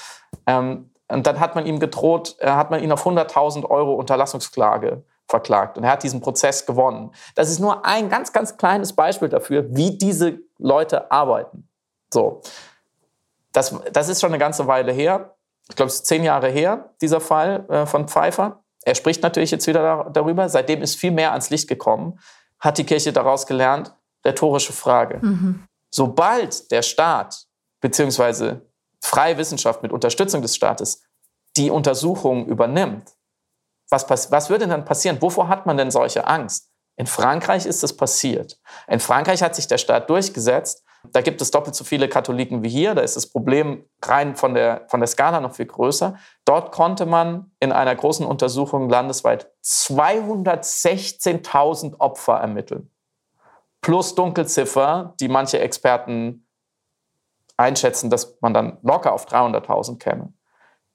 ähm, und dann hat man ihm gedroht, äh, hat man ihn auf 100.000 Euro Unterlassungsklage verklagt. Und er hat diesen Prozess gewonnen. Das ist nur ein ganz, ganz kleines Beispiel dafür, wie diese Leute arbeiten. So. Das, das ist schon eine ganze Weile her. Ich glaube, es ist zehn Jahre her, dieser Fall äh, von Pfeiffer. Er spricht natürlich jetzt wieder darüber. Seitdem ist viel mehr ans Licht gekommen. Hat die Kirche daraus gelernt? Rhetorische Frage. Mhm. Sobald der Staat beziehungsweise freie Wissenschaft mit Unterstützung des Staates die Untersuchung übernimmt, was, was würde denn dann passieren? Wovor hat man denn solche Angst? In Frankreich ist es passiert. In Frankreich hat sich der Staat durchgesetzt. Da gibt es doppelt so viele Katholiken wie hier. Da ist das Problem rein von der, von der Skala noch viel größer. Dort konnte man in einer großen Untersuchung landesweit 216.000 Opfer ermitteln. Plus Dunkelziffer, die manche Experten einschätzen, dass man dann locker auf 300.000 käme.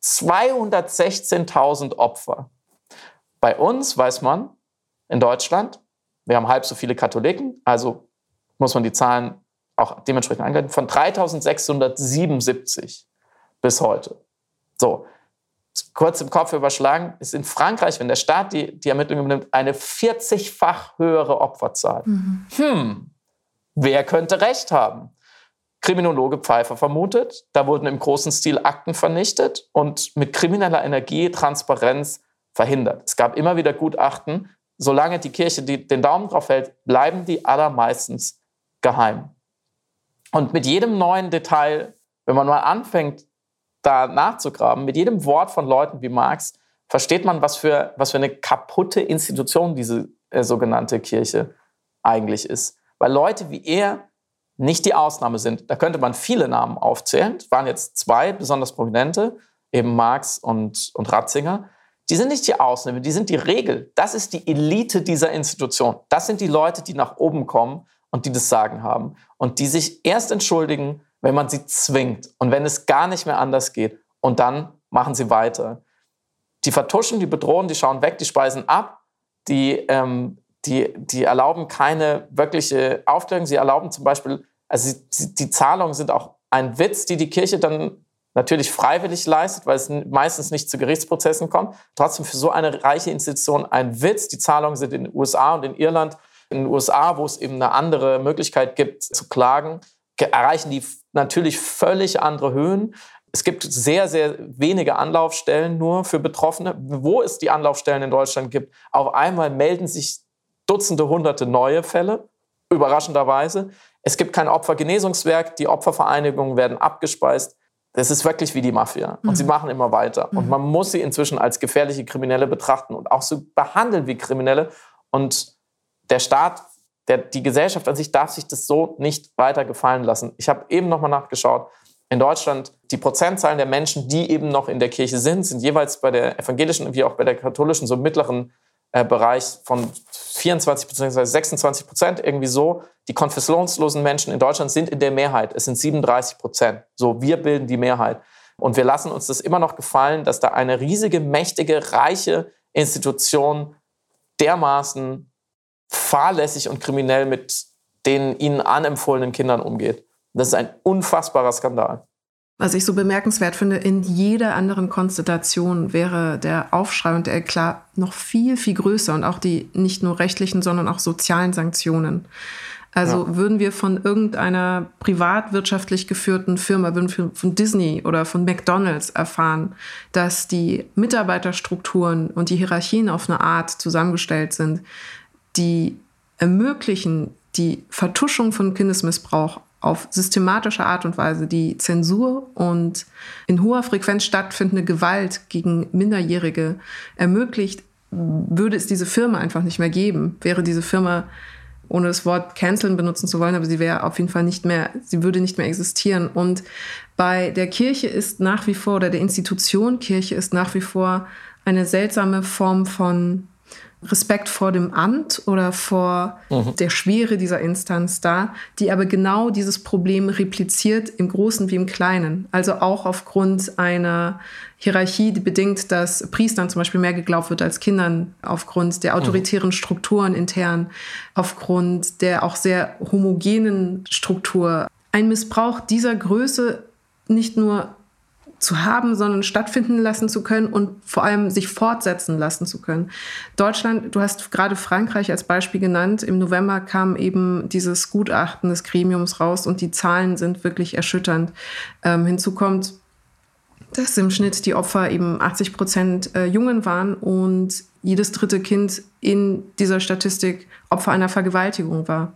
216.000 Opfer. Bei uns weiß man in Deutschland, wir haben halb so viele Katholiken, also muss man die Zahlen auch dementsprechend angreifen, von 3677 bis heute. So, kurz im Kopf überschlagen, ist in Frankreich, wenn der Staat die, die Ermittlungen übernimmt, eine 40-fach höhere Opferzahl. Mhm. Hm, wer könnte recht haben? Kriminologe Pfeiffer vermutet, da wurden im großen Stil Akten vernichtet und mit krimineller Energie, Transparenz verhindert. Es gab immer wieder Gutachten, solange die Kirche die, den Daumen drauf hält, bleiben die allermeistens geheim. Und mit jedem neuen Detail, wenn man mal anfängt, da nachzugraben, mit jedem Wort von Leuten wie Marx, versteht man, was für, was für eine kaputte Institution diese äh, sogenannte Kirche eigentlich ist. Weil Leute wie er nicht die Ausnahme sind. Da könnte man viele Namen aufzählen. Es waren jetzt zwei besonders prominente, eben Marx und, und Ratzinger. Die sind nicht die Ausnahme, die sind die Regel. Das ist die Elite dieser Institution. Das sind die Leute, die nach oben kommen und die das Sagen haben und die sich erst entschuldigen, wenn man sie zwingt und wenn es gar nicht mehr anders geht. Und dann machen sie weiter. Die vertuschen, die bedrohen, die schauen weg, die speisen ab, die, ähm, die, die erlauben keine wirkliche Aufklärung. Sie erlauben zum Beispiel, also sie, die Zahlungen sind auch ein Witz, die die Kirche dann natürlich freiwillig leistet, weil es meistens nicht zu Gerichtsprozessen kommt. Trotzdem für so eine reiche Institution ein Witz. Die Zahlungen sind in den USA und in Irland. In den USA, wo es eben eine andere Möglichkeit gibt zu klagen, erreichen die natürlich völlig andere Höhen. Es gibt sehr, sehr wenige Anlaufstellen nur für Betroffene. Wo es die Anlaufstellen in Deutschland gibt, auf einmal melden sich Dutzende, Hunderte neue Fälle, überraschenderweise. Es gibt kein Opfergenesungswerk, die Opfervereinigungen werden abgespeist. Das ist wirklich wie die Mafia. Und mhm. sie machen immer weiter. Mhm. Und man muss sie inzwischen als gefährliche Kriminelle betrachten und auch so behandeln wie Kriminelle. Und der Staat, der, die Gesellschaft an sich darf sich das so nicht weiter gefallen lassen. Ich habe eben nochmal nachgeschaut. In Deutschland, die Prozentzahlen der Menschen, die eben noch in der Kirche sind, sind jeweils bei der evangelischen wie auch bei der katholischen so mittleren äh, Bereich von 24 bzw. 26 Prozent, irgendwie so. Die konfessionslosen Menschen in Deutschland sind in der Mehrheit. Es sind 37 Prozent. So, wir bilden die Mehrheit. Und wir lassen uns das immer noch gefallen, dass da eine riesige, mächtige, reiche Institution dermaßen fahrlässig und kriminell mit den ihnen anempfohlenen Kindern umgeht. Das ist ein unfassbarer Skandal. Was ich so bemerkenswert finde, in jeder anderen Konstellation wäre der Aufschrei und der Eklat noch viel, viel größer und auch die nicht nur rechtlichen, sondern auch sozialen Sanktionen. Also ja. würden wir von irgendeiner privatwirtschaftlich geführten Firma, würden wir von Disney oder von McDonald's erfahren, dass die Mitarbeiterstrukturen und die Hierarchien auf eine Art zusammengestellt sind, die ermöglichen die Vertuschung von Kindesmissbrauch auf systematische Art und Weise die Zensur und in hoher Frequenz stattfindende Gewalt gegen Minderjährige ermöglicht, würde es diese Firma einfach nicht mehr geben. Wäre diese Firma, ohne das Wort canceln benutzen zu wollen, aber sie wäre auf jeden Fall nicht mehr, sie würde nicht mehr existieren. Und bei der Kirche ist nach wie vor, oder der Institution Kirche ist nach wie vor eine seltsame Form von Respekt vor dem Amt oder vor mhm. der Schwere dieser Instanz da, die aber genau dieses Problem repliziert im Großen wie im Kleinen. Also auch aufgrund einer Hierarchie, die bedingt, dass Priestern zum Beispiel mehr geglaubt wird als Kindern, aufgrund der autoritären Strukturen intern, aufgrund der auch sehr homogenen Struktur. Ein Missbrauch dieser Größe nicht nur zu haben, sondern stattfinden lassen zu können und vor allem sich fortsetzen lassen zu können. Deutschland, du hast gerade Frankreich als Beispiel genannt. Im November kam eben dieses Gutachten des Gremiums raus und die Zahlen sind wirklich erschütternd. Ähm, hinzu kommt, dass im Schnitt die Opfer eben 80 Prozent äh, Jungen waren und jedes dritte Kind in dieser Statistik Opfer einer Vergewaltigung war.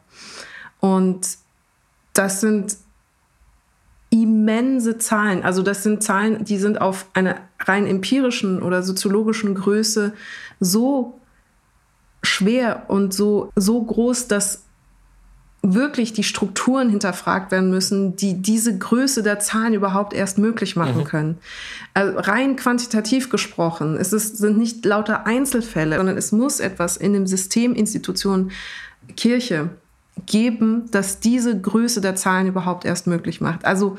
Und das sind immense Zahlen. Also das sind Zahlen, die sind auf einer rein empirischen oder soziologischen Größe so schwer und so, so groß, dass wirklich die Strukturen hinterfragt werden müssen, die diese Größe der Zahlen überhaupt erst möglich machen mhm. können. Also rein quantitativ gesprochen, es ist, sind nicht lauter Einzelfälle, sondern es muss etwas in dem System Institution Kirche geben, dass diese Größe der Zahlen überhaupt erst möglich macht. Also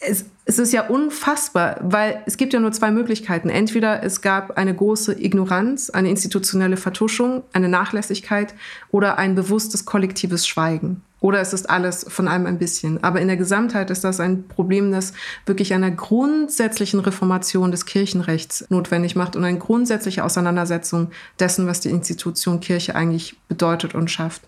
es, es ist ja unfassbar, weil es gibt ja nur zwei Möglichkeiten. Entweder es gab eine große Ignoranz, eine institutionelle Vertuschung, eine Nachlässigkeit oder ein bewusstes kollektives Schweigen. Oder es ist alles von allem ein bisschen. Aber in der Gesamtheit ist das ein Problem, das wirklich einer grundsätzlichen Reformation des Kirchenrechts notwendig macht und eine grundsätzliche Auseinandersetzung dessen, was die Institution Kirche eigentlich bedeutet und schafft.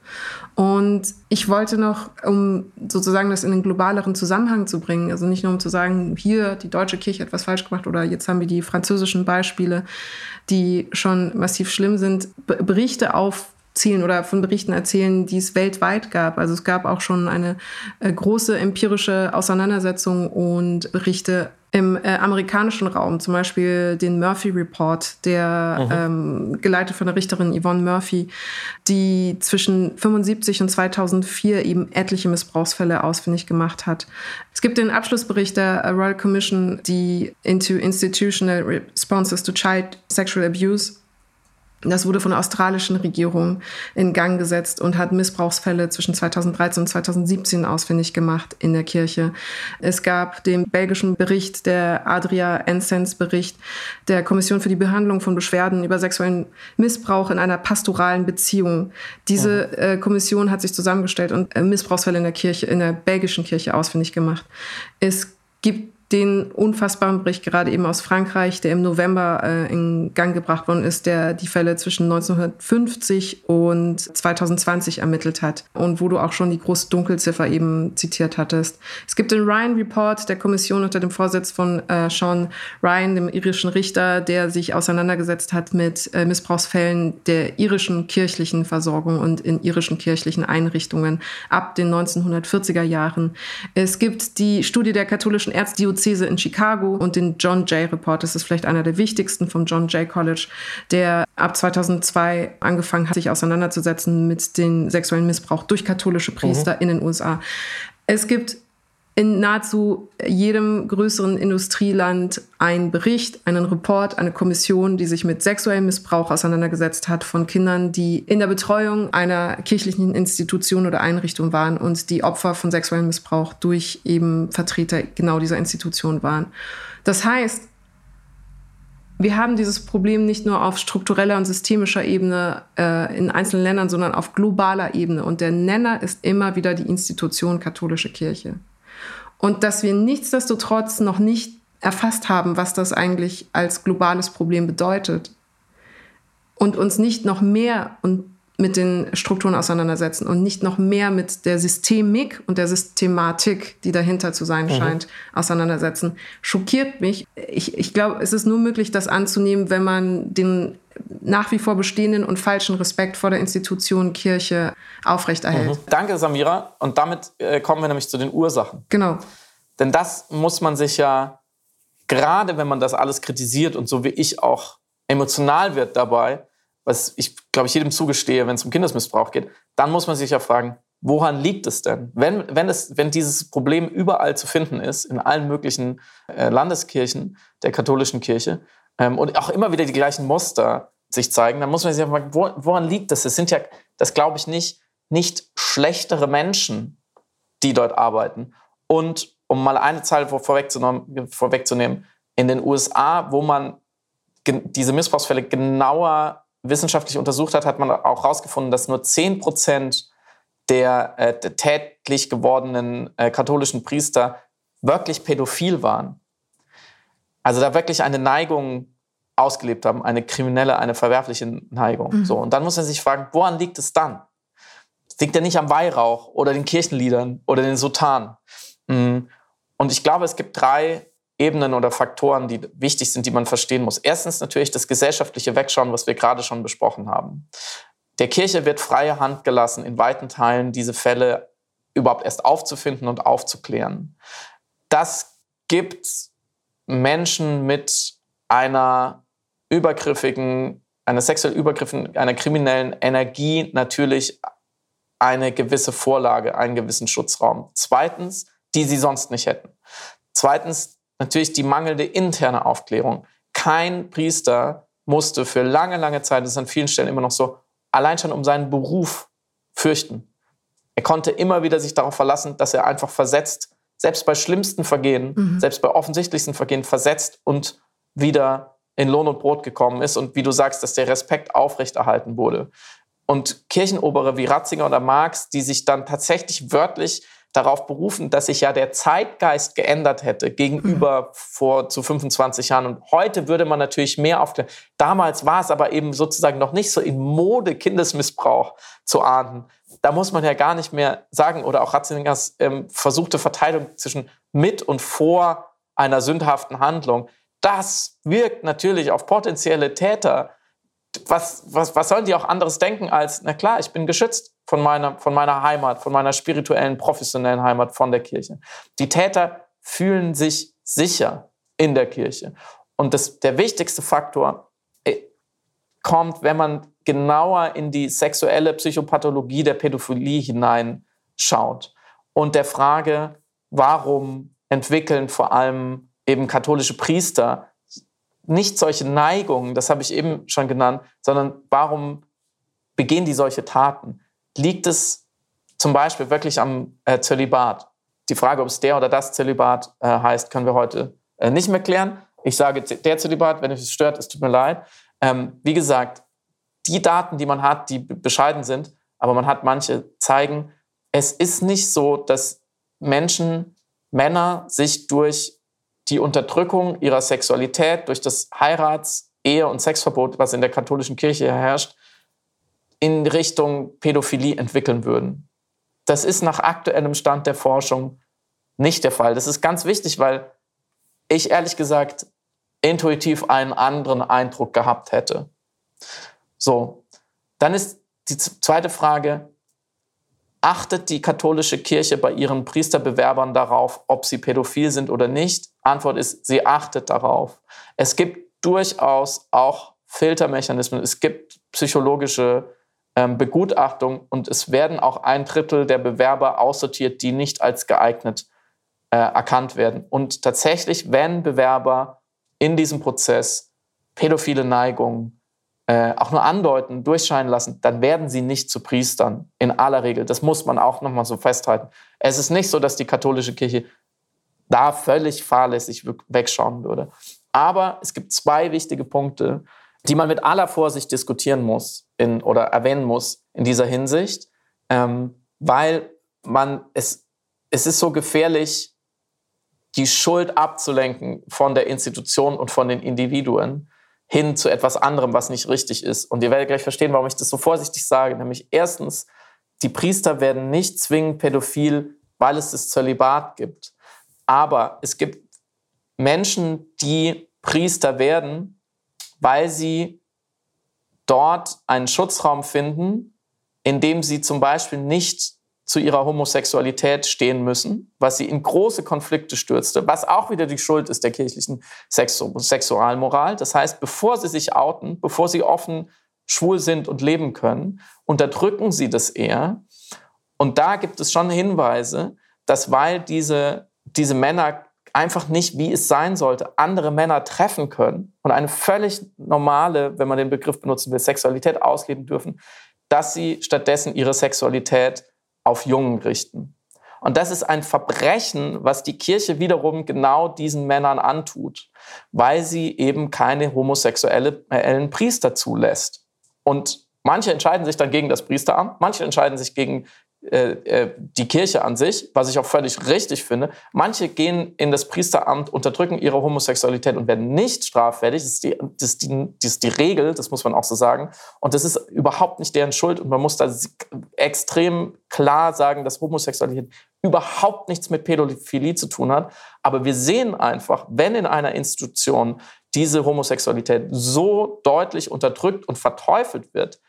Und ich wollte noch, um sozusagen das in den globaleren Zusammenhang zu bringen, also nicht nur um zu sagen, hier die deutsche Kirche hat was falsch gemacht oder jetzt haben wir die französischen Beispiele, die schon massiv schlimm sind, Berichte auf zielen oder von Berichten erzählen, die es weltweit gab. Also es gab auch schon eine äh, große empirische Auseinandersetzung und Berichte im äh, amerikanischen Raum, zum Beispiel den Murphy Report, der ähm, geleitet von der Richterin Yvonne Murphy, die zwischen 75 und 2004 eben etliche Missbrauchsfälle ausfindig gemacht hat. Es gibt den Abschlussbericht der Royal Commission, die into Institutional Responses to Child Sexual Abuse das wurde von der australischen Regierung in Gang gesetzt und hat Missbrauchsfälle zwischen 2013 und 2017 ausfindig gemacht in der Kirche. Es gab den belgischen Bericht, der Adria Ensens Bericht der Kommission für die Behandlung von Beschwerden über sexuellen Missbrauch in einer pastoralen Beziehung. Diese mhm. äh, Kommission hat sich zusammengestellt und äh, Missbrauchsfälle in der Kirche, in der belgischen Kirche ausfindig gemacht. Es gibt den unfassbaren Bericht gerade eben aus Frankreich, der im November äh, in Gang gebracht worden ist, der die Fälle zwischen 1950 und 2020 ermittelt hat und wo du auch schon die große Dunkelziffer eben zitiert hattest. Es gibt den Ryan Report der Kommission unter dem Vorsitz von äh, Sean Ryan, dem irischen Richter, der sich auseinandergesetzt hat mit äh, Missbrauchsfällen der irischen kirchlichen Versorgung und in irischen kirchlichen Einrichtungen ab den 1940er Jahren. Es gibt die Studie der katholischen Erzdiözese Diözese in Chicago und den John Jay Report. Das ist vielleicht einer der wichtigsten vom John Jay College, der ab 2002 angefangen hat, sich auseinanderzusetzen mit dem sexuellen Missbrauch durch katholische Priester mhm. in den USA. Es gibt in nahezu jedem größeren Industrieland einen Bericht, einen Report, eine Kommission, die sich mit sexuellem Missbrauch auseinandergesetzt hat von Kindern, die in der Betreuung einer kirchlichen Institution oder Einrichtung waren und die Opfer von sexuellem Missbrauch durch eben Vertreter genau dieser Institution waren. Das heißt, wir haben dieses Problem nicht nur auf struktureller und systemischer Ebene äh, in einzelnen Ländern, sondern auf globaler Ebene. Und der Nenner ist immer wieder die Institution katholische Kirche. Und dass wir nichtsdestotrotz noch nicht erfasst haben, was das eigentlich als globales Problem bedeutet. Und uns nicht noch mehr und mit den Strukturen auseinandersetzen und nicht noch mehr mit der Systemik und der Systematik, die dahinter zu sein mhm. scheint, auseinandersetzen, schockiert mich. Ich, ich glaube, es ist nur möglich, das anzunehmen, wenn man den nach wie vor bestehenden und falschen Respekt vor der Institution Kirche aufrechterhält. Mhm. Danke, Samira. Und damit äh, kommen wir nämlich zu den Ursachen. Genau. Denn das muss man sich ja, gerade wenn man das alles kritisiert und so wie ich auch emotional wird dabei, was ich, glaube ich, jedem zugestehe, wenn es um Kindesmissbrauch geht, dann muss man sich ja fragen, woran liegt es denn? Wenn, wenn, es, wenn dieses Problem überall zu finden ist, in allen möglichen äh, Landeskirchen der katholischen Kirche, ähm, und auch immer wieder die gleichen Muster sich zeigen, dann muss man sich ja fragen, wo, woran liegt das? Es sind ja, das glaube ich nicht, nicht schlechtere Menschen, die dort arbeiten. Und um mal eine Zahl vorwegzunehmen, vorwegzunehmen in den USA, wo man diese Missbrauchsfälle genauer wissenschaftlich untersucht hat, hat man auch herausgefunden, dass nur 10 Prozent der äh, tätlich gewordenen äh, katholischen Priester wirklich pädophil waren. Also da wirklich eine Neigung ausgelebt haben, eine kriminelle, eine verwerfliche Neigung. Mhm. So, und dann muss man sich fragen, woran liegt es dann? Es liegt ja nicht am Weihrauch oder den Kirchenliedern oder den Sotanen. Mhm. Und ich glaube, es gibt drei Ebenen oder Faktoren, die wichtig sind, die man verstehen muss. Erstens natürlich das gesellschaftliche Wegschauen, was wir gerade schon besprochen haben. Der Kirche wird freie Hand gelassen, in weiten Teilen diese Fälle überhaupt erst aufzufinden und aufzuklären. Das gibt Menschen mit einer übergriffigen, einer sexuell übergriffigen, einer kriminellen Energie natürlich eine gewisse Vorlage, einen gewissen Schutzraum. Zweitens, die sie sonst nicht hätten. Zweitens, natürlich die mangelnde interne Aufklärung. Kein Priester musste für lange, lange Zeit, das ist an vielen Stellen immer noch so, allein schon um seinen Beruf fürchten. Er konnte immer wieder sich darauf verlassen, dass er einfach versetzt, selbst bei schlimmsten Vergehen, mhm. selbst bei offensichtlichsten Vergehen versetzt und wieder in Lohn und Brot gekommen ist und wie du sagst, dass der Respekt aufrechterhalten wurde. Und Kirchenobere wie Ratzinger oder Marx, die sich dann tatsächlich wörtlich darauf berufen, dass sich ja der Zeitgeist geändert hätte gegenüber mhm. vor zu 25 Jahren. Und heute würde man natürlich mehr aufklären. Damals war es aber eben sozusagen noch nicht so in Mode, Kindesmissbrauch zu ahnden. Da muss man ja gar nicht mehr sagen, oder auch Ratzingers ähm, versuchte Verteilung zwischen mit und vor einer sündhaften Handlung. Das wirkt natürlich auf potenzielle Täter was, was, was sollen die auch anderes denken als, na klar, ich bin geschützt von meiner, von meiner Heimat, von meiner spirituellen, professionellen Heimat, von der Kirche. Die Täter fühlen sich sicher in der Kirche. Und das, der wichtigste Faktor äh, kommt, wenn man genauer in die sexuelle Psychopathologie der Pädophilie hineinschaut und der Frage, warum entwickeln vor allem eben katholische Priester nicht solche Neigungen, das habe ich eben schon genannt, sondern warum begehen die solche Taten? Liegt es zum Beispiel wirklich am äh, Zölibat? Die Frage, ob es der oder das Zölibat äh, heißt, können wir heute äh, nicht mehr klären. Ich sage der Zölibat, wenn es stört, es tut mir leid. Ähm, wie gesagt, die Daten, die man hat, die bescheiden sind, aber man hat manche zeigen, es ist nicht so, dass Menschen, Männer sich durch die Unterdrückung ihrer Sexualität durch das Heirats-, Ehe- und Sexverbot, was in der katholischen Kirche herrscht, in Richtung Pädophilie entwickeln würden. Das ist nach aktuellem Stand der Forschung nicht der Fall. Das ist ganz wichtig, weil ich ehrlich gesagt intuitiv einen anderen Eindruck gehabt hätte. So, dann ist die zweite Frage, Achtet die katholische Kirche bei ihren Priesterbewerbern darauf, ob sie pädophil sind oder nicht? Antwort ist, sie achtet darauf. Es gibt durchaus auch Filtermechanismen, es gibt psychologische ähm, Begutachtungen und es werden auch ein Drittel der Bewerber aussortiert, die nicht als geeignet äh, erkannt werden. Und tatsächlich, wenn Bewerber in diesem Prozess pädophile Neigungen äh, auch nur andeuten, durchscheinen lassen, dann werden sie nicht zu Priestern in aller Regel. Das muss man auch nochmal so festhalten. Es ist nicht so, dass die katholische Kirche da völlig fahrlässig wegschauen würde. Aber es gibt zwei wichtige Punkte, die man mit aller Vorsicht diskutieren muss in, oder erwähnen muss in dieser Hinsicht, ähm, weil man es, es ist so gefährlich, die Schuld abzulenken von der Institution und von den Individuen hin zu etwas anderem, was nicht richtig ist. Und ihr werdet gleich verstehen, warum ich das so vorsichtig sage. Nämlich erstens, die Priester werden nicht zwingend pädophil, weil es das Zölibat gibt. Aber es gibt Menschen, die Priester werden, weil sie dort einen Schutzraum finden, in dem sie zum Beispiel nicht zu ihrer Homosexualität stehen müssen, was sie in große Konflikte stürzte, was auch wieder die Schuld ist der kirchlichen Sexu Sexualmoral. Das heißt, bevor sie sich outen, bevor sie offen schwul sind und leben können, unterdrücken sie das eher. Und da gibt es schon Hinweise, dass weil diese, diese Männer einfach nicht, wie es sein sollte, andere Männer treffen können und eine völlig normale, wenn man den Begriff benutzen will, Sexualität ausleben dürfen, dass sie stattdessen ihre Sexualität auf Jungen richten. Und das ist ein Verbrechen, was die Kirche wiederum genau diesen Männern antut, weil sie eben keine homosexuellen Priester zulässt. Und manche entscheiden sich dann gegen das Priesteramt, manche entscheiden sich gegen die Kirche an sich, was ich auch völlig richtig finde. Manche gehen in das Priesteramt, unterdrücken ihre Homosexualität und werden nicht straffällig. Das ist die, das ist die, das ist die Regel, das muss man auch so sagen. Und das ist überhaupt nicht deren Schuld. Und man muss da extrem klar sagen, dass Homosexualität überhaupt nichts mit Pädophilie zu tun hat. Aber wir sehen einfach, wenn in einer Institution diese Homosexualität so deutlich unterdrückt und verteufelt wird,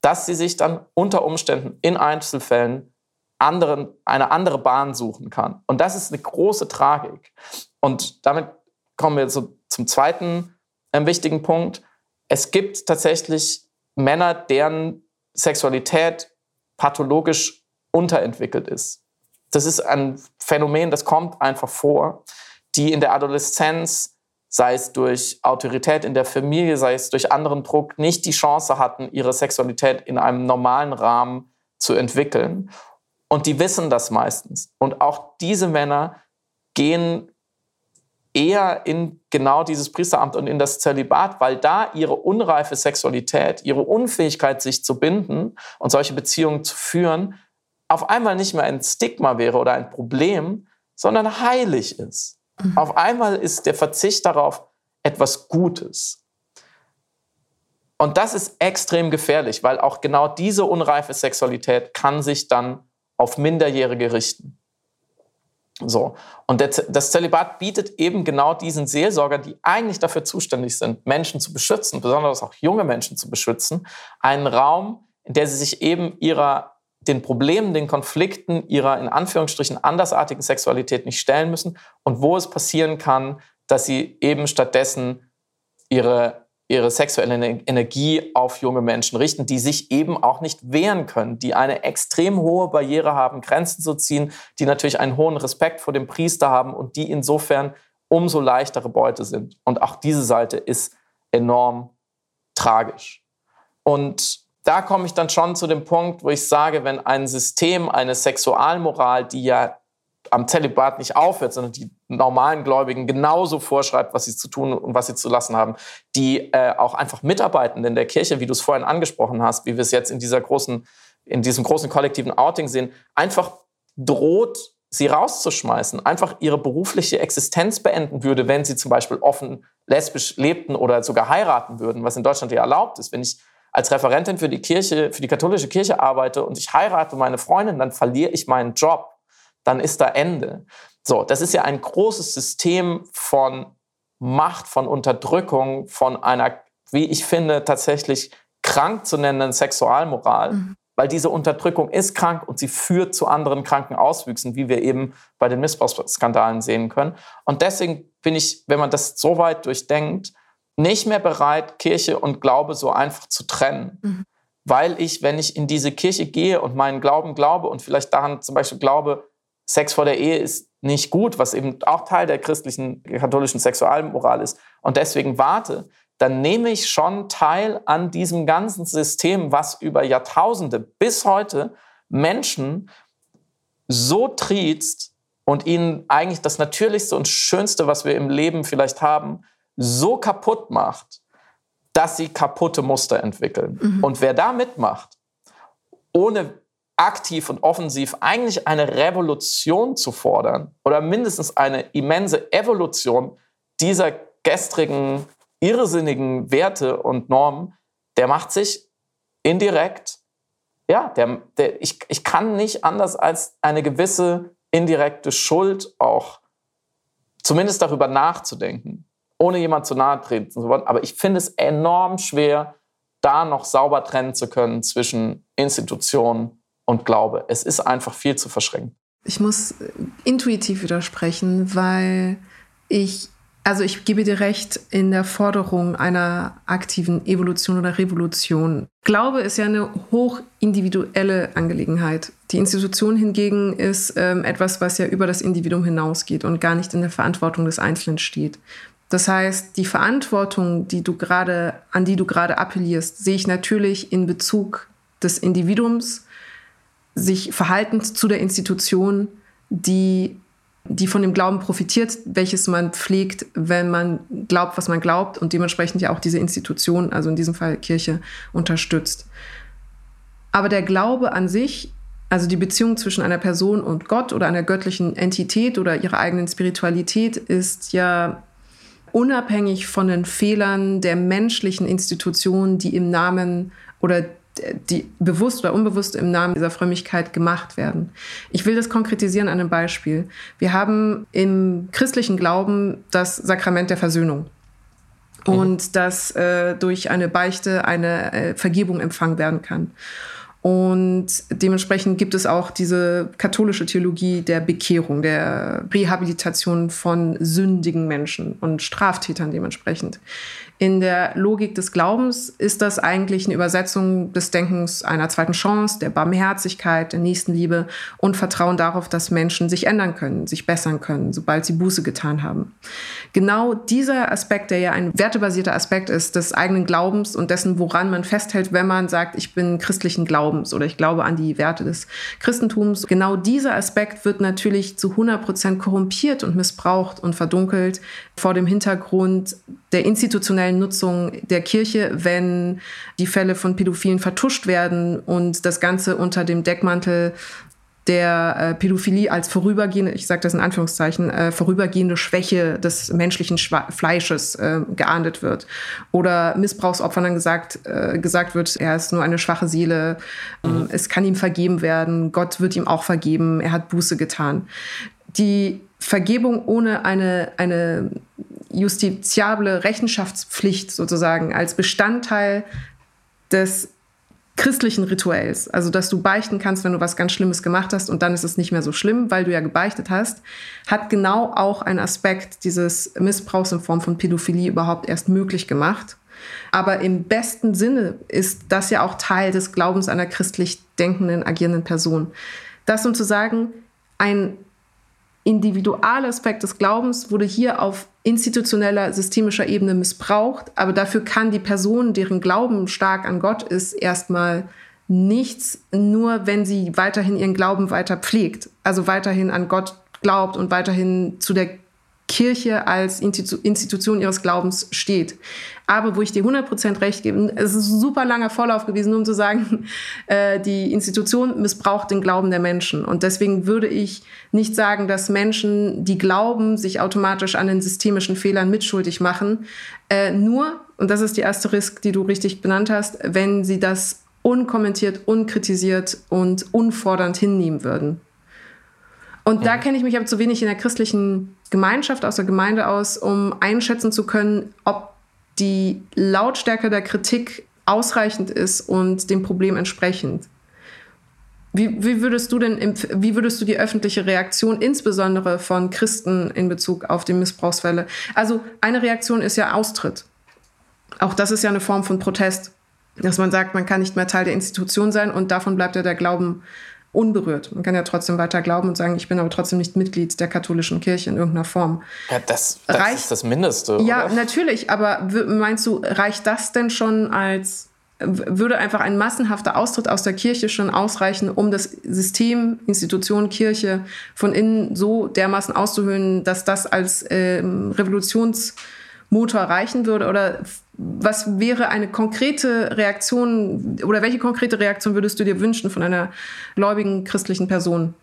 dass sie sich dann unter Umständen in Einzelfällen anderen, eine andere Bahn suchen kann. Und das ist eine große Tragik. Und damit kommen wir so zum zweiten äh, wichtigen Punkt. Es gibt tatsächlich Männer, deren Sexualität pathologisch unterentwickelt ist. Das ist ein Phänomen, das kommt einfach vor, die in der Adoleszenz sei es durch Autorität in der Familie, sei es durch anderen Druck, nicht die Chance hatten, ihre Sexualität in einem normalen Rahmen zu entwickeln. Und die wissen das meistens. Und auch diese Männer gehen eher in genau dieses Priesteramt und in das Zölibat, weil da ihre unreife Sexualität, ihre Unfähigkeit, sich zu binden und solche Beziehungen zu führen, auf einmal nicht mehr ein Stigma wäre oder ein Problem, sondern heilig ist. Mhm. Auf einmal ist der Verzicht darauf etwas Gutes. Und das ist extrem gefährlich, weil auch genau diese unreife Sexualität kann sich dann auf Minderjährige richten. So. Und das Zölibat bietet eben genau diesen Seelsorgern, die eigentlich dafür zuständig sind, Menschen zu beschützen, besonders auch junge Menschen zu beschützen, einen Raum, in der sie sich eben ihrer den Problemen, den Konflikten ihrer in Anführungsstrichen andersartigen Sexualität nicht stellen müssen und wo es passieren kann, dass sie eben stattdessen ihre, ihre sexuelle Energie auf junge Menschen richten, die sich eben auch nicht wehren können, die eine extrem hohe Barriere haben, Grenzen zu ziehen, die natürlich einen hohen Respekt vor dem Priester haben und die insofern umso leichtere Beute sind. Und auch diese Seite ist enorm tragisch. Und da komme ich dann schon zu dem Punkt, wo ich sage, wenn ein System, eine Sexualmoral, die ja am Zölibat nicht aufhört, sondern die normalen Gläubigen genauso vorschreibt, was sie zu tun und was sie zu lassen haben, die äh, auch einfach mitarbeiten in der Kirche, wie du es vorhin angesprochen hast, wie wir es jetzt in dieser großen, in diesem großen kollektiven Outing sehen, einfach droht, sie rauszuschmeißen, einfach ihre berufliche Existenz beenden würde, wenn sie zum Beispiel offen lesbisch lebten oder sogar heiraten würden, was in Deutschland ja erlaubt ist. Wenn ich als Referentin für die Kirche, für die katholische Kirche arbeite und ich heirate meine Freundin, dann verliere ich meinen Job. Dann ist da Ende. So, das ist ja ein großes System von Macht, von Unterdrückung, von einer, wie ich finde, tatsächlich krank zu nennenden Sexualmoral. Mhm. Weil diese Unterdrückung ist krank und sie führt zu anderen kranken Auswüchsen, wie wir eben bei den Missbrauchsskandalen sehen können. Und deswegen bin ich, wenn man das so weit durchdenkt, nicht mehr bereit, Kirche und Glaube so einfach zu trennen. Mhm. Weil ich, wenn ich in diese Kirche gehe und meinen Glauben glaube und vielleicht daran zum Beispiel glaube, Sex vor der Ehe ist nicht gut, was eben auch Teil der christlichen, katholischen Sexualmoral ist, und deswegen warte, dann nehme ich schon teil an diesem ganzen System, was über Jahrtausende bis heute Menschen so triezt und ihnen eigentlich das Natürlichste und Schönste, was wir im Leben vielleicht haben, so kaputt macht, dass sie kaputte Muster entwickeln. Mhm. Und wer da mitmacht, ohne aktiv und offensiv eigentlich eine Revolution zu fordern oder mindestens eine immense Evolution dieser gestrigen, irrsinnigen Werte und Normen, der macht sich indirekt, ja, der, der, ich, ich kann nicht anders als eine gewisse indirekte Schuld auch, zumindest darüber nachzudenken, ohne jemand zu nahe treten zu wollen. Aber ich finde es enorm schwer, da noch sauber trennen zu können zwischen Institutionen und Glaube. Es ist einfach viel zu verschränkt. Ich muss intuitiv widersprechen, weil ich also ich gebe dir recht in der Forderung einer aktiven Evolution oder Revolution. Glaube ist ja eine hoch individuelle Angelegenheit. Die Institution hingegen ist ähm, etwas, was ja über das Individuum hinausgeht und gar nicht in der Verantwortung des Einzelnen steht. Das heißt, die Verantwortung, die du gerade, an die du gerade appellierst, sehe ich natürlich in Bezug des Individuums, sich verhaltend zu der Institution, die die von dem Glauben profitiert, welches man pflegt, wenn man glaubt, was man glaubt und dementsprechend ja auch diese Institution, also in diesem Fall Kirche, unterstützt. Aber der Glaube an sich, also die Beziehung zwischen einer Person und Gott oder einer göttlichen Entität oder ihrer eigenen Spiritualität, ist ja unabhängig von den Fehlern der menschlichen Institutionen, die im Namen oder die bewusst oder unbewusst im Namen dieser Frömmigkeit gemacht werden. Ich will das konkretisieren an einem Beispiel. Wir haben im christlichen Glauben das Sakrament der Versöhnung mhm. und dass äh, durch eine Beichte eine äh, Vergebung empfangen werden kann. Und dementsprechend gibt es auch diese katholische Theologie der Bekehrung, der Rehabilitation von sündigen Menschen und Straftätern dementsprechend. In der Logik des Glaubens ist das eigentlich eine Übersetzung des Denkens einer zweiten Chance, der Barmherzigkeit, der Nächstenliebe und Vertrauen darauf, dass Menschen sich ändern können, sich bessern können, sobald sie Buße getan haben. Genau dieser Aspekt, der ja ein wertebasierter Aspekt ist des eigenen Glaubens und dessen, woran man festhält, wenn man sagt, ich bin christlichen Glaubens oder ich glaube an die Werte des Christentums, genau dieser Aspekt wird natürlich zu 100 Prozent korrumpiert und missbraucht und verdunkelt vor dem Hintergrund der institutionellen Nutzung der Kirche, wenn die Fälle von Pädophilen vertuscht werden und das Ganze unter dem Deckmantel der äh, Pädophilie als vorübergehende, ich sage das in Anführungszeichen, äh, vorübergehende Schwäche des menschlichen Schwa Fleisches äh, geahndet wird. Oder Missbrauchsopfern dann gesagt, äh, gesagt wird, er ist nur eine schwache Seele, mhm. es kann ihm vergeben werden, Gott wird ihm auch vergeben, er hat Buße getan. Die Vergebung ohne eine, eine justiziable Rechenschaftspflicht sozusagen als Bestandteil des christlichen Rituells. Also, dass du beichten kannst, wenn du was ganz Schlimmes gemacht hast und dann ist es nicht mehr so schlimm, weil du ja gebeichtet hast, hat genau auch einen Aspekt dieses Missbrauchs in Form von Pädophilie überhaupt erst möglich gemacht. Aber im besten Sinne ist das ja auch Teil des Glaubens einer christlich denkenden, agierenden Person. Das um zu sagen, ein Individualaspekt des Glaubens wurde hier auf institutioneller, systemischer Ebene missbraucht, aber dafür kann die Person, deren Glauben stark an Gott ist, erstmal nichts, nur wenn sie weiterhin ihren Glauben weiter pflegt, also weiterhin an Gott glaubt und weiterhin zu der Kirche als Institution ihres Glaubens steht. Aber wo ich dir 100% recht gebe, es ist ein super langer Vorlauf gewesen, nur um zu sagen, äh, die Institution missbraucht den Glauben der Menschen. Und deswegen würde ich nicht sagen, dass Menschen, die glauben, sich automatisch an den systemischen Fehlern mitschuldig machen. Äh, nur, und das ist die erste Risk, die du richtig benannt hast, wenn sie das unkommentiert, unkritisiert und unfordernd hinnehmen würden. Und da kenne ich mich aber zu wenig in der christlichen Gemeinschaft, aus der Gemeinde aus, um einschätzen zu können, ob die Lautstärke der Kritik ausreichend ist und dem Problem entsprechend. Wie, wie, würdest du denn, wie würdest du die öffentliche Reaktion insbesondere von Christen in Bezug auf die Missbrauchsfälle? Also eine Reaktion ist ja Austritt. Auch das ist ja eine Form von Protest, dass man sagt, man kann nicht mehr Teil der Institution sein und davon bleibt ja der Glauben unberührt. Man kann ja trotzdem weiter glauben und sagen, ich bin aber trotzdem nicht Mitglied der katholischen Kirche in irgendeiner Form. Ja, das, das reicht, ist das Mindeste. Ja, oder? natürlich, aber meinst du, reicht das denn schon als, würde einfach ein massenhafter Austritt aus der Kirche schon ausreichen, um das System, Institution, Kirche von innen so dermaßen auszuhöhlen, dass das als äh, Revolutions- Motor reichen würde? Oder was wäre eine konkrete Reaktion oder welche konkrete Reaktion würdest du dir wünschen von einer gläubigen christlichen Person?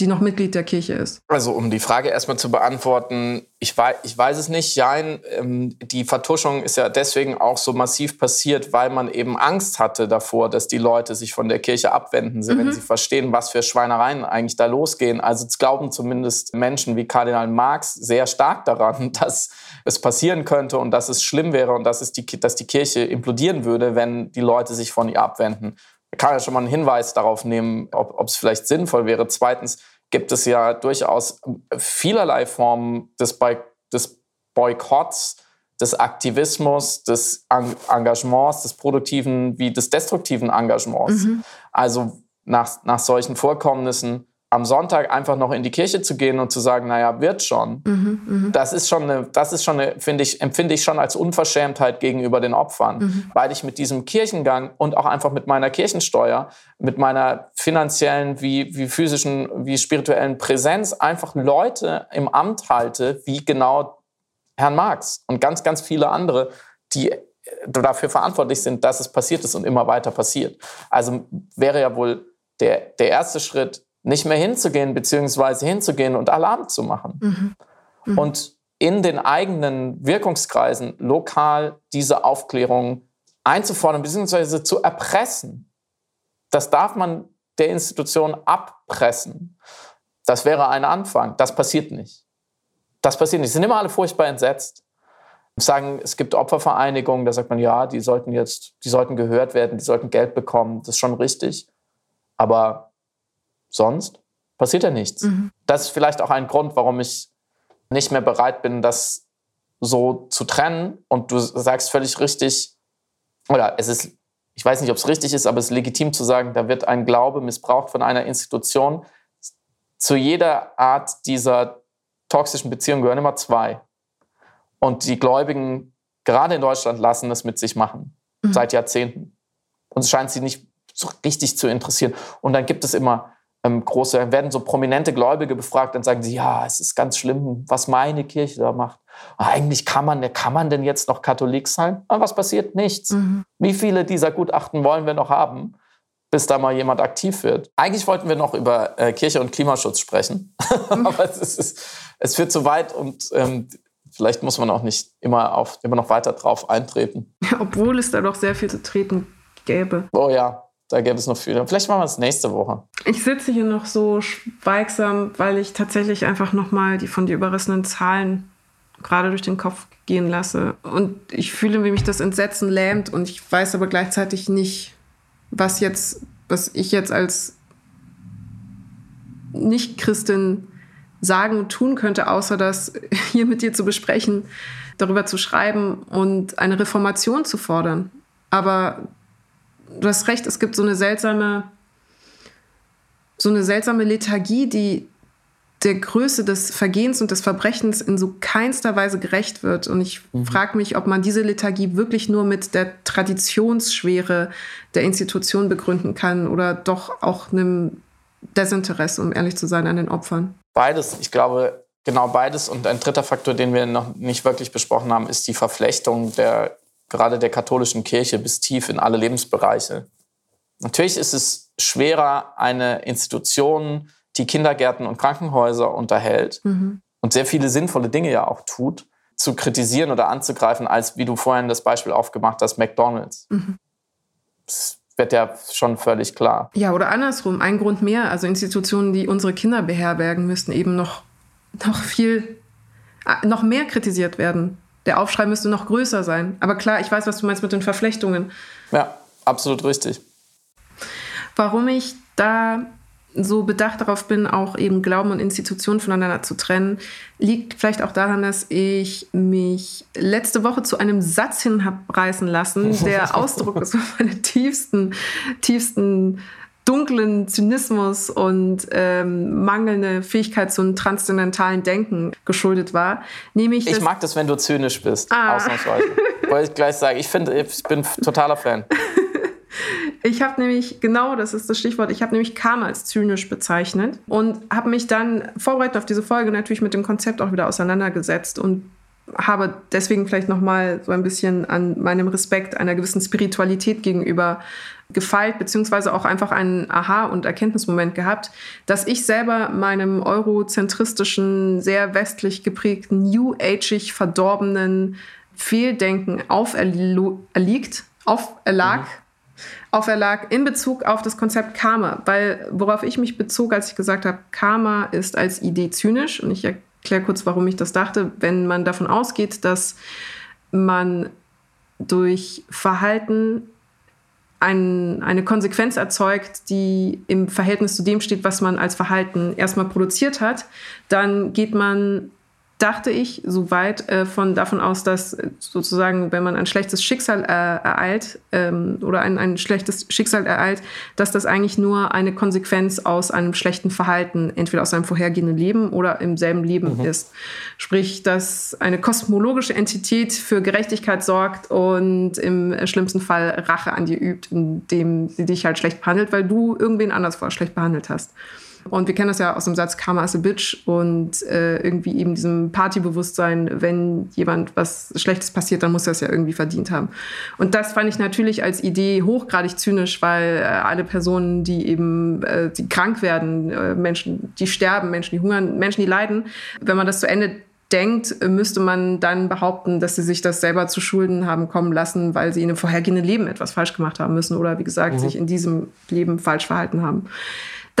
die noch Mitglied der Kirche ist? Also um die Frage erstmal zu beantworten, ich weiß, ich weiß es nicht. Jein, ähm, die Vertuschung ist ja deswegen auch so massiv passiert, weil man eben Angst hatte davor, dass die Leute sich von der Kirche abwenden, mhm. wenn sie verstehen, was für Schweinereien eigentlich da losgehen. Also es glauben zumindest Menschen wie Kardinal Marx sehr stark daran, dass es passieren könnte und dass es schlimm wäre und dass, es die, dass die Kirche implodieren würde, wenn die Leute sich von ihr abwenden kann ja schon mal einen Hinweis darauf nehmen, ob es vielleicht sinnvoll wäre. Zweitens gibt es ja durchaus vielerlei Formen des, Boy des Boykotts, des Aktivismus, des Engagements, des produktiven wie des destruktiven Engagements. Mhm. Also nach, nach solchen Vorkommnissen am Sonntag einfach noch in die Kirche zu gehen und zu sagen, naja, wird schon, mhm, mh. das ist schon eine, das ist schon eine, finde ich, empfinde ich schon als Unverschämtheit gegenüber den Opfern, mhm. weil ich mit diesem Kirchengang und auch einfach mit meiner Kirchensteuer, mit meiner finanziellen wie, wie physischen, wie spirituellen Präsenz einfach Leute im Amt halte, wie genau Herrn Marx und ganz, ganz viele andere, die dafür verantwortlich sind, dass es passiert ist und immer weiter passiert. Also wäre ja wohl der, der erste Schritt, nicht mehr hinzugehen, beziehungsweise hinzugehen und Alarm zu machen. Mhm. Mhm. Und in den eigenen Wirkungskreisen lokal diese Aufklärung einzufordern, beziehungsweise zu erpressen. Das darf man der Institution abpressen. Das wäre ein Anfang. Das passiert nicht. Das passiert nicht. Sie sind immer alle furchtbar entsetzt. Sagen, es gibt Opfervereinigungen, da sagt man, ja, die sollten jetzt, die sollten gehört werden, die sollten Geld bekommen. Das ist schon richtig. Aber sonst passiert ja nichts. Mhm. Das ist vielleicht auch ein Grund, warum ich nicht mehr bereit bin, das so zu trennen. Und du sagst völlig richtig, oder es ist, ich weiß nicht, ob es richtig ist, aber es ist legitim zu sagen, da wird ein Glaube missbraucht von einer Institution. Zu jeder Art dieser toxischen Beziehung gehören immer zwei. Und die Gläubigen, gerade in Deutschland, lassen es mit sich machen. Mhm. Seit Jahrzehnten. Und es scheint sie nicht so richtig zu interessieren. Und dann gibt es immer ähm, große, werden so prominente Gläubige befragt, dann sagen sie, ja, es ist ganz schlimm, was meine Kirche da macht. Eigentlich kann man, kann man denn jetzt noch Katholik sein? Aber was passiert? Nichts. Mhm. Wie viele dieser Gutachten wollen wir noch haben, bis da mal jemand aktiv wird? Eigentlich wollten wir noch über äh, Kirche und Klimaschutz sprechen, aber es, ist, es führt zu weit und ähm, vielleicht muss man auch nicht immer, auf, immer noch weiter drauf eintreten. Obwohl es da doch sehr viel zu treten gäbe. Oh ja, da gäbe es noch viel. Vielleicht machen wir es nächste Woche. Ich sitze hier noch so schweigsam, weil ich tatsächlich einfach nochmal die von dir überrissenen Zahlen gerade durch den Kopf gehen lasse. Und ich fühle, wie mich das Entsetzen lähmt und ich weiß aber gleichzeitig nicht, was jetzt, was ich jetzt als Nicht-Christin sagen und tun könnte, außer das hier mit dir zu besprechen, darüber zu schreiben und eine Reformation zu fordern. Aber du hast recht, es gibt so eine seltsame, so eine seltsame Lethargie, die der Größe des Vergehens und des Verbrechens in so keinster Weise gerecht wird. Und ich mhm. frage mich, ob man diese Lethargie wirklich nur mit der Traditionsschwere der Institution begründen kann oder doch auch einem Desinteresse, um ehrlich zu sein, an den Opfern. Beides. Ich glaube, genau beides. Und ein dritter Faktor, den wir noch nicht wirklich besprochen haben, ist die Verflechtung der gerade der katholischen Kirche bis tief in alle Lebensbereiche. Natürlich ist es schwerer, eine Institution, die Kindergärten und Krankenhäuser unterhält mhm. und sehr viele sinnvolle Dinge ja auch tut, zu kritisieren oder anzugreifen, als wie du vorhin das Beispiel aufgemacht hast, McDonald's. Mhm. Das wird ja schon völlig klar. Ja, oder andersrum, ein Grund mehr. Also Institutionen, die unsere Kinder beherbergen, müssten eben noch, noch viel, äh, noch mehr kritisiert werden der Aufschrei müsste noch größer sein. Aber klar, ich weiß, was du meinst mit den Verflechtungen. Ja, absolut richtig. Warum ich da so bedacht darauf bin, auch eben Glauben und Institutionen voneinander zu trennen, liegt vielleicht auch daran, dass ich mich letzte Woche zu einem Satz hin habe reißen lassen, der Ausdruck ist meiner tiefsten, tiefsten dunklen Zynismus und ähm, mangelnde Fähigkeit zu einem transzendentalen Denken geschuldet war. Nämlich ich mag das, wenn du zynisch bist, ah. ausnahmsweise. Wollte ich gleich sagen. Ich, find, ich bin totaler Fan. Ich habe nämlich, genau das ist das Stichwort, ich habe nämlich Karma als zynisch bezeichnet und habe mich dann vorbereitet auf diese Folge natürlich mit dem Konzept auch wieder auseinandergesetzt und habe deswegen vielleicht noch mal so ein bisschen an meinem Respekt einer gewissen Spiritualität gegenüber gefeilt, beziehungsweise auch einfach einen Aha- und Erkenntnismoment gehabt, dass ich selber meinem eurozentristischen, sehr westlich geprägten, new ageig verdorbenen Fehldenken auferliegt, auferlag, mhm. auferlag in Bezug auf das Konzept Karma, weil worauf ich mich bezog, als ich gesagt habe, Karma ist als Idee zynisch und ich erkläre kurz, warum ich das dachte, wenn man davon ausgeht, dass man durch Verhalten ein, eine Konsequenz erzeugt, die im Verhältnis zu dem steht, was man als Verhalten erstmal produziert hat, dann geht man dachte ich so weit äh, von davon aus, dass äh, sozusagen, wenn man ein schlechtes Schicksal äh, ereilt ähm, oder ein, ein schlechtes Schicksal ereilt, dass das eigentlich nur eine Konsequenz aus einem schlechten Verhalten, entweder aus einem vorhergehenden Leben oder im selben Leben mhm. ist. Sprich, dass eine kosmologische Entität für Gerechtigkeit sorgt und im schlimmsten Fall Rache an dir übt, indem sie dich halt schlecht behandelt, weil du irgendwen anders vorher schlecht behandelt hast. Und wir kennen das ja aus dem Satz Karma is a Bitch und äh, irgendwie eben diesem Partybewusstsein, wenn jemand was Schlechtes passiert, dann muss er es ja irgendwie verdient haben. Und das fand ich natürlich als Idee hochgradig zynisch, weil äh, alle Personen, die eben äh, die krank werden, äh, Menschen, die sterben, Menschen, die hungern, Menschen, die leiden, wenn man das zu Ende denkt, müsste man dann behaupten, dass sie sich das selber zu Schulden haben kommen lassen, weil sie in einem vorhergehenden Leben etwas falsch gemacht haben müssen oder wie gesagt, mhm. sich in diesem Leben falsch verhalten haben.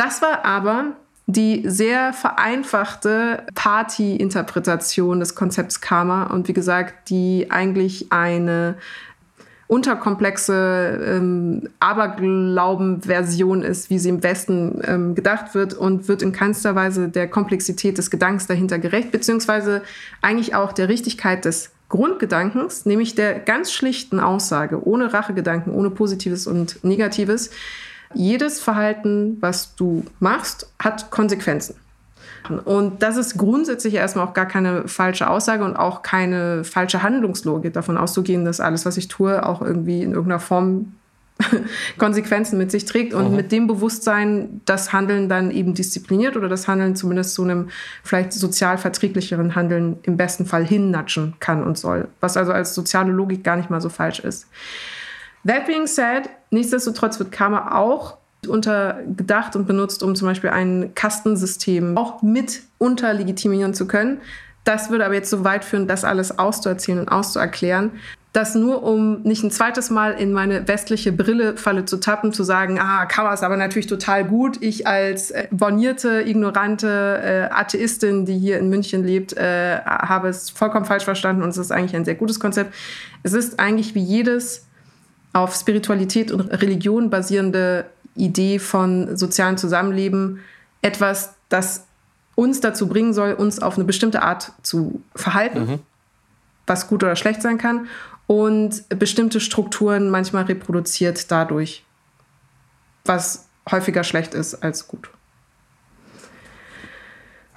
Das war aber die sehr vereinfachte Party-Interpretation des Konzepts Karma und wie gesagt, die eigentlich eine unterkomplexe ähm, Aberglauben-Version ist, wie sie im Westen ähm, gedacht wird und wird in keinster Weise der Komplexität des Gedankens dahinter gerecht, beziehungsweise eigentlich auch der Richtigkeit des Grundgedankens, nämlich der ganz schlichten Aussage, ohne Rachegedanken, ohne Positives und Negatives, jedes Verhalten, was du machst, hat Konsequenzen. Und das ist grundsätzlich erstmal auch gar keine falsche Aussage und auch keine falsche Handlungslogik, davon auszugehen, dass alles, was ich tue, auch irgendwie in irgendeiner Form Konsequenzen mit sich trägt und mhm. mit dem Bewusstsein das Handeln dann eben diszipliniert oder das Handeln zumindest zu einem vielleicht sozial verträglicheren Handeln im besten Fall hinnatschen kann und soll, was also als soziale Logik gar nicht mal so falsch ist. That being said, nichtsdestotrotz wird Karma auch untergedacht und benutzt, um zum Beispiel ein Kastensystem auch mit unterlegitimieren zu können. Das würde aber jetzt so weit führen, das alles auszuerzählen und auszuerklären. Das nur, um nicht ein zweites Mal in meine westliche Brille-Falle zu tappen, zu sagen, ah, Karma ist aber natürlich total gut. Ich als äh, bornierte, ignorante äh, Atheistin, die hier in München lebt, äh, habe es vollkommen falsch verstanden und es ist eigentlich ein sehr gutes Konzept. Es ist eigentlich wie jedes auf Spiritualität und Religion basierende Idee von sozialem Zusammenleben etwas, das uns dazu bringen soll, uns auf eine bestimmte Art zu verhalten, mhm. was gut oder schlecht sein kann, und bestimmte Strukturen manchmal reproduziert dadurch, was häufiger schlecht ist als gut.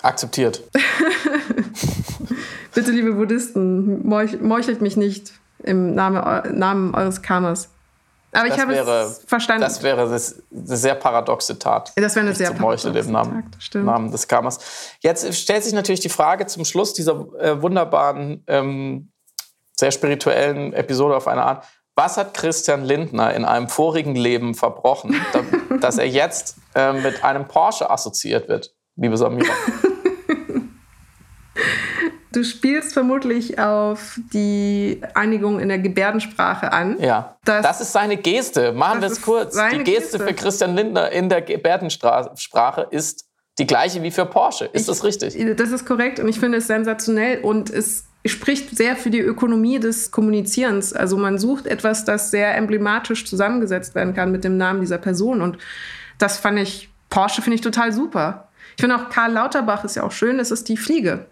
Akzeptiert. Bitte, liebe Buddhisten, meuchelt mich nicht im Name, Namen eures Karmas. Aber das ich habe wäre, es verstanden. Das wäre eine sehr paradoxe Tat. Das wäre eine sehr paradoxe Tat, Namen, Namen, des Karmas. Jetzt stellt sich natürlich die Frage zum Schluss dieser äh, wunderbaren, ähm, sehr spirituellen Episode auf eine Art. Was hat Christian Lindner in einem vorigen Leben verbrochen, dass er jetzt äh, mit einem Porsche assoziiert wird, liebe Samira? Du spielst vermutlich auf die Einigung in der Gebärdensprache an. Ja. Das, ist seine Geste. Machen wir es kurz. Die Geste, Geste, für Christian Lindner in der Gebärdensprache ist die gleiche wie für Porsche. Ist ich, das richtig? Das ist korrekt und ich finde es sensationell und es spricht sehr für die Ökonomie des Kommunizierens. Also man sucht etwas, das sehr emblematisch zusammengesetzt werden kann mit dem Namen dieser Person und das fand ich, Porsche finde ich total super. Ich finde auch Karl Lauterbach ist ja auch schön, es ist die Fliege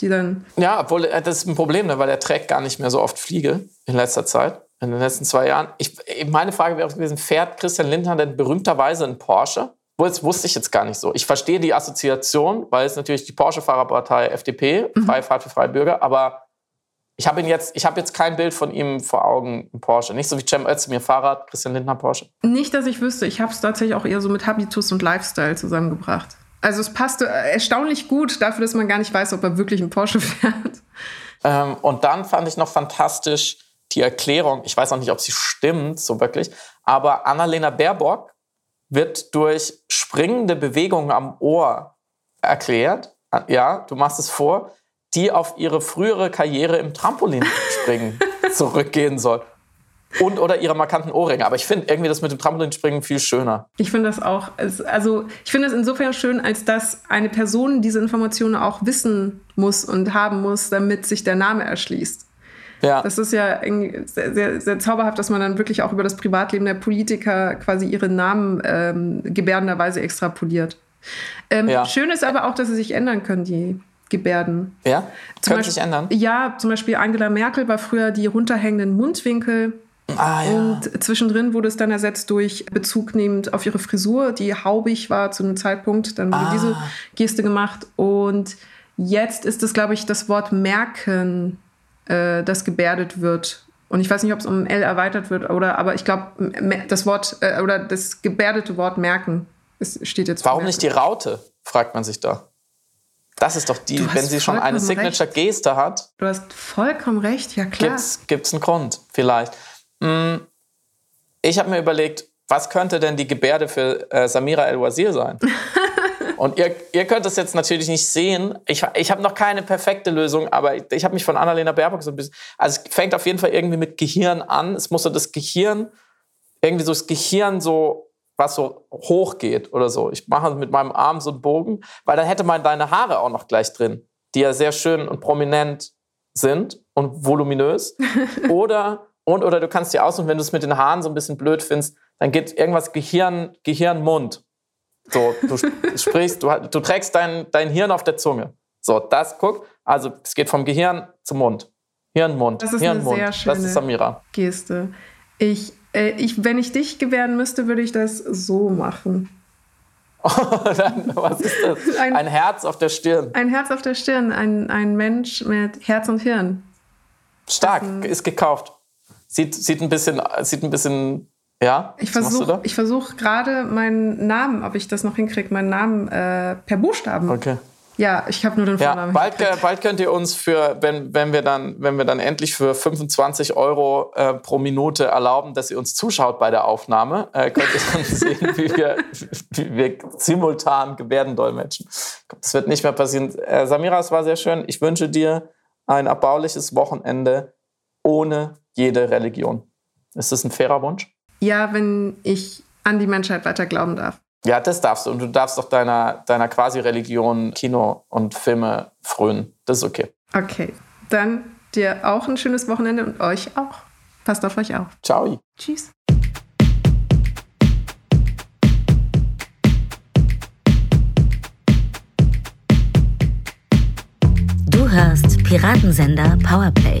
die dann. Ja, obwohl äh, das ist ein Problem, ne, weil er trägt gar nicht mehr so oft Fliege in letzter Zeit, in den letzten zwei Jahren. Ich, meine Frage wäre gewesen: Fährt Christian Lindner denn berühmterweise einen Porsche? Das wusste ich jetzt gar nicht so. Ich verstehe die Assoziation, weil es natürlich die Porsche-Fahrerpartei FDP, mhm. Freie Fahrt für freie Bürger, aber ich habe jetzt, ich jetzt kein Bild von ihm vor Augen im Porsche. Nicht so wie Cem Özdemir Fahrrad, Christian Lindner Porsche. Nicht, dass ich wüsste. Ich habe es tatsächlich auch eher so mit Habitus und Lifestyle zusammengebracht. Also es passte erstaunlich gut dafür, dass man gar nicht weiß, ob er wirklich einen Porsche fährt. Ähm, und dann fand ich noch fantastisch die Erklärung, ich weiß auch nicht, ob sie stimmt, so wirklich, aber Annalena Baerbock wird durch springende Bewegungen am Ohr erklärt. Ja, du machst es vor, die auf ihre frühere Karriere im Trampolinspringen zurückgehen soll. Und oder ihre markanten Ohrringe. Aber ich finde irgendwie das mit dem Trampolinspringen viel schöner. Ich finde das auch. Also, ich finde es insofern schön, als dass eine Person diese Informationen auch wissen muss und haben muss, damit sich der Name erschließt. Ja. Das ist ja sehr, sehr, sehr, zauberhaft, dass man dann wirklich auch über das Privatleben der Politiker quasi ihre Namen ähm, gebärdenderweise extrapoliert. Ähm, ja. Schön ist aber auch, dass sie sich ändern können, die Gebärden. Ja? Zum Können sich ändern? Ja, zum Beispiel Angela Merkel war früher die runterhängenden Mundwinkel. Ah, ja. Und zwischendrin wurde es dann ersetzt durch Bezug nehmend auf ihre Frisur, die haubig war zu einem Zeitpunkt. Dann wurde ah. diese Geste gemacht. Und jetzt ist es, glaube ich, das Wort merken, äh, das gebärdet wird. Und ich weiß nicht, ob es um L erweitert wird oder, aber ich glaube, das Wort äh, oder das gebärdete Wort merken es steht jetzt. Warum nicht die Raute, fragt man sich da. Das ist doch die, wenn sie schon eine Signature-Geste hat. Du hast vollkommen recht, ja klar. Gibt es einen Grund, vielleicht. Hm, ich habe mir überlegt, was könnte denn die Gebärde für äh, Samira El-Wazir sein? Und ihr, ihr könnt das jetzt natürlich nicht sehen. Ich, ich habe noch keine perfekte Lösung, aber ich, ich habe mich von Annalena Baerbock so ein bisschen. Also es fängt auf jeden Fall irgendwie mit Gehirn an. Es muss so das Gehirn, irgendwie so das Gehirn so was so hoch geht oder so. Ich mache mit meinem Arm so einen Bogen, weil dann hätte man deine Haare auch noch gleich drin, die ja sehr schön und prominent sind und voluminös. oder, und, oder du kannst die aussuchen, wenn du es mit den Haaren so ein bisschen blöd findest, dann geht irgendwas Gehirn, Gehirn, Mund. So, du sprichst, du, du trägst dein, dein Hirn auf der Zunge. So, das, guck, also es geht vom Gehirn zum Mund. Hirn, Mund, das ist Hirn, eine Mund. Sehr schöne das ist Samira. Geste. Ich äh, ich, wenn ich dich gebärden müsste, würde ich das so machen. was ist das? Ein, ein, Herz auf der Stirn. Ein Herz auf der Stirn, ein, ein Mensch mit Herz und Hirn. Stark, ist gekauft. Sieht, sieht ein bisschen, sieht ein bisschen, ja. Ich versuche versuch gerade meinen Namen, ob ich das noch hinkriege, meinen Namen äh, per Buchstaben okay. Ja, ich habe nur den Vornamen. Ja, bald, bald, könnt ihr uns für, wenn, wenn, wir dann, wenn wir dann endlich für 25 Euro äh, pro Minute erlauben, dass ihr uns zuschaut bei der Aufnahme, äh, könnt ihr dann sehen, wie wir, wie wir simultan Gebärden dolmetschen. Das wird nicht mehr passieren. Äh, Samira, es war sehr schön. Ich wünsche dir ein erbauliches Wochenende ohne jede Religion. Ist das ein fairer Wunsch? Ja, wenn ich an die Menschheit weiter glauben darf. Ja, das darfst du. Und du darfst auch deiner, deiner Quasi-Religion Kino und Filme frönen. Das ist okay. Okay. Dann dir auch ein schönes Wochenende und euch auch. Passt auf euch auf. Ciao. Tschüss. Du hörst Piratensender Powerplay.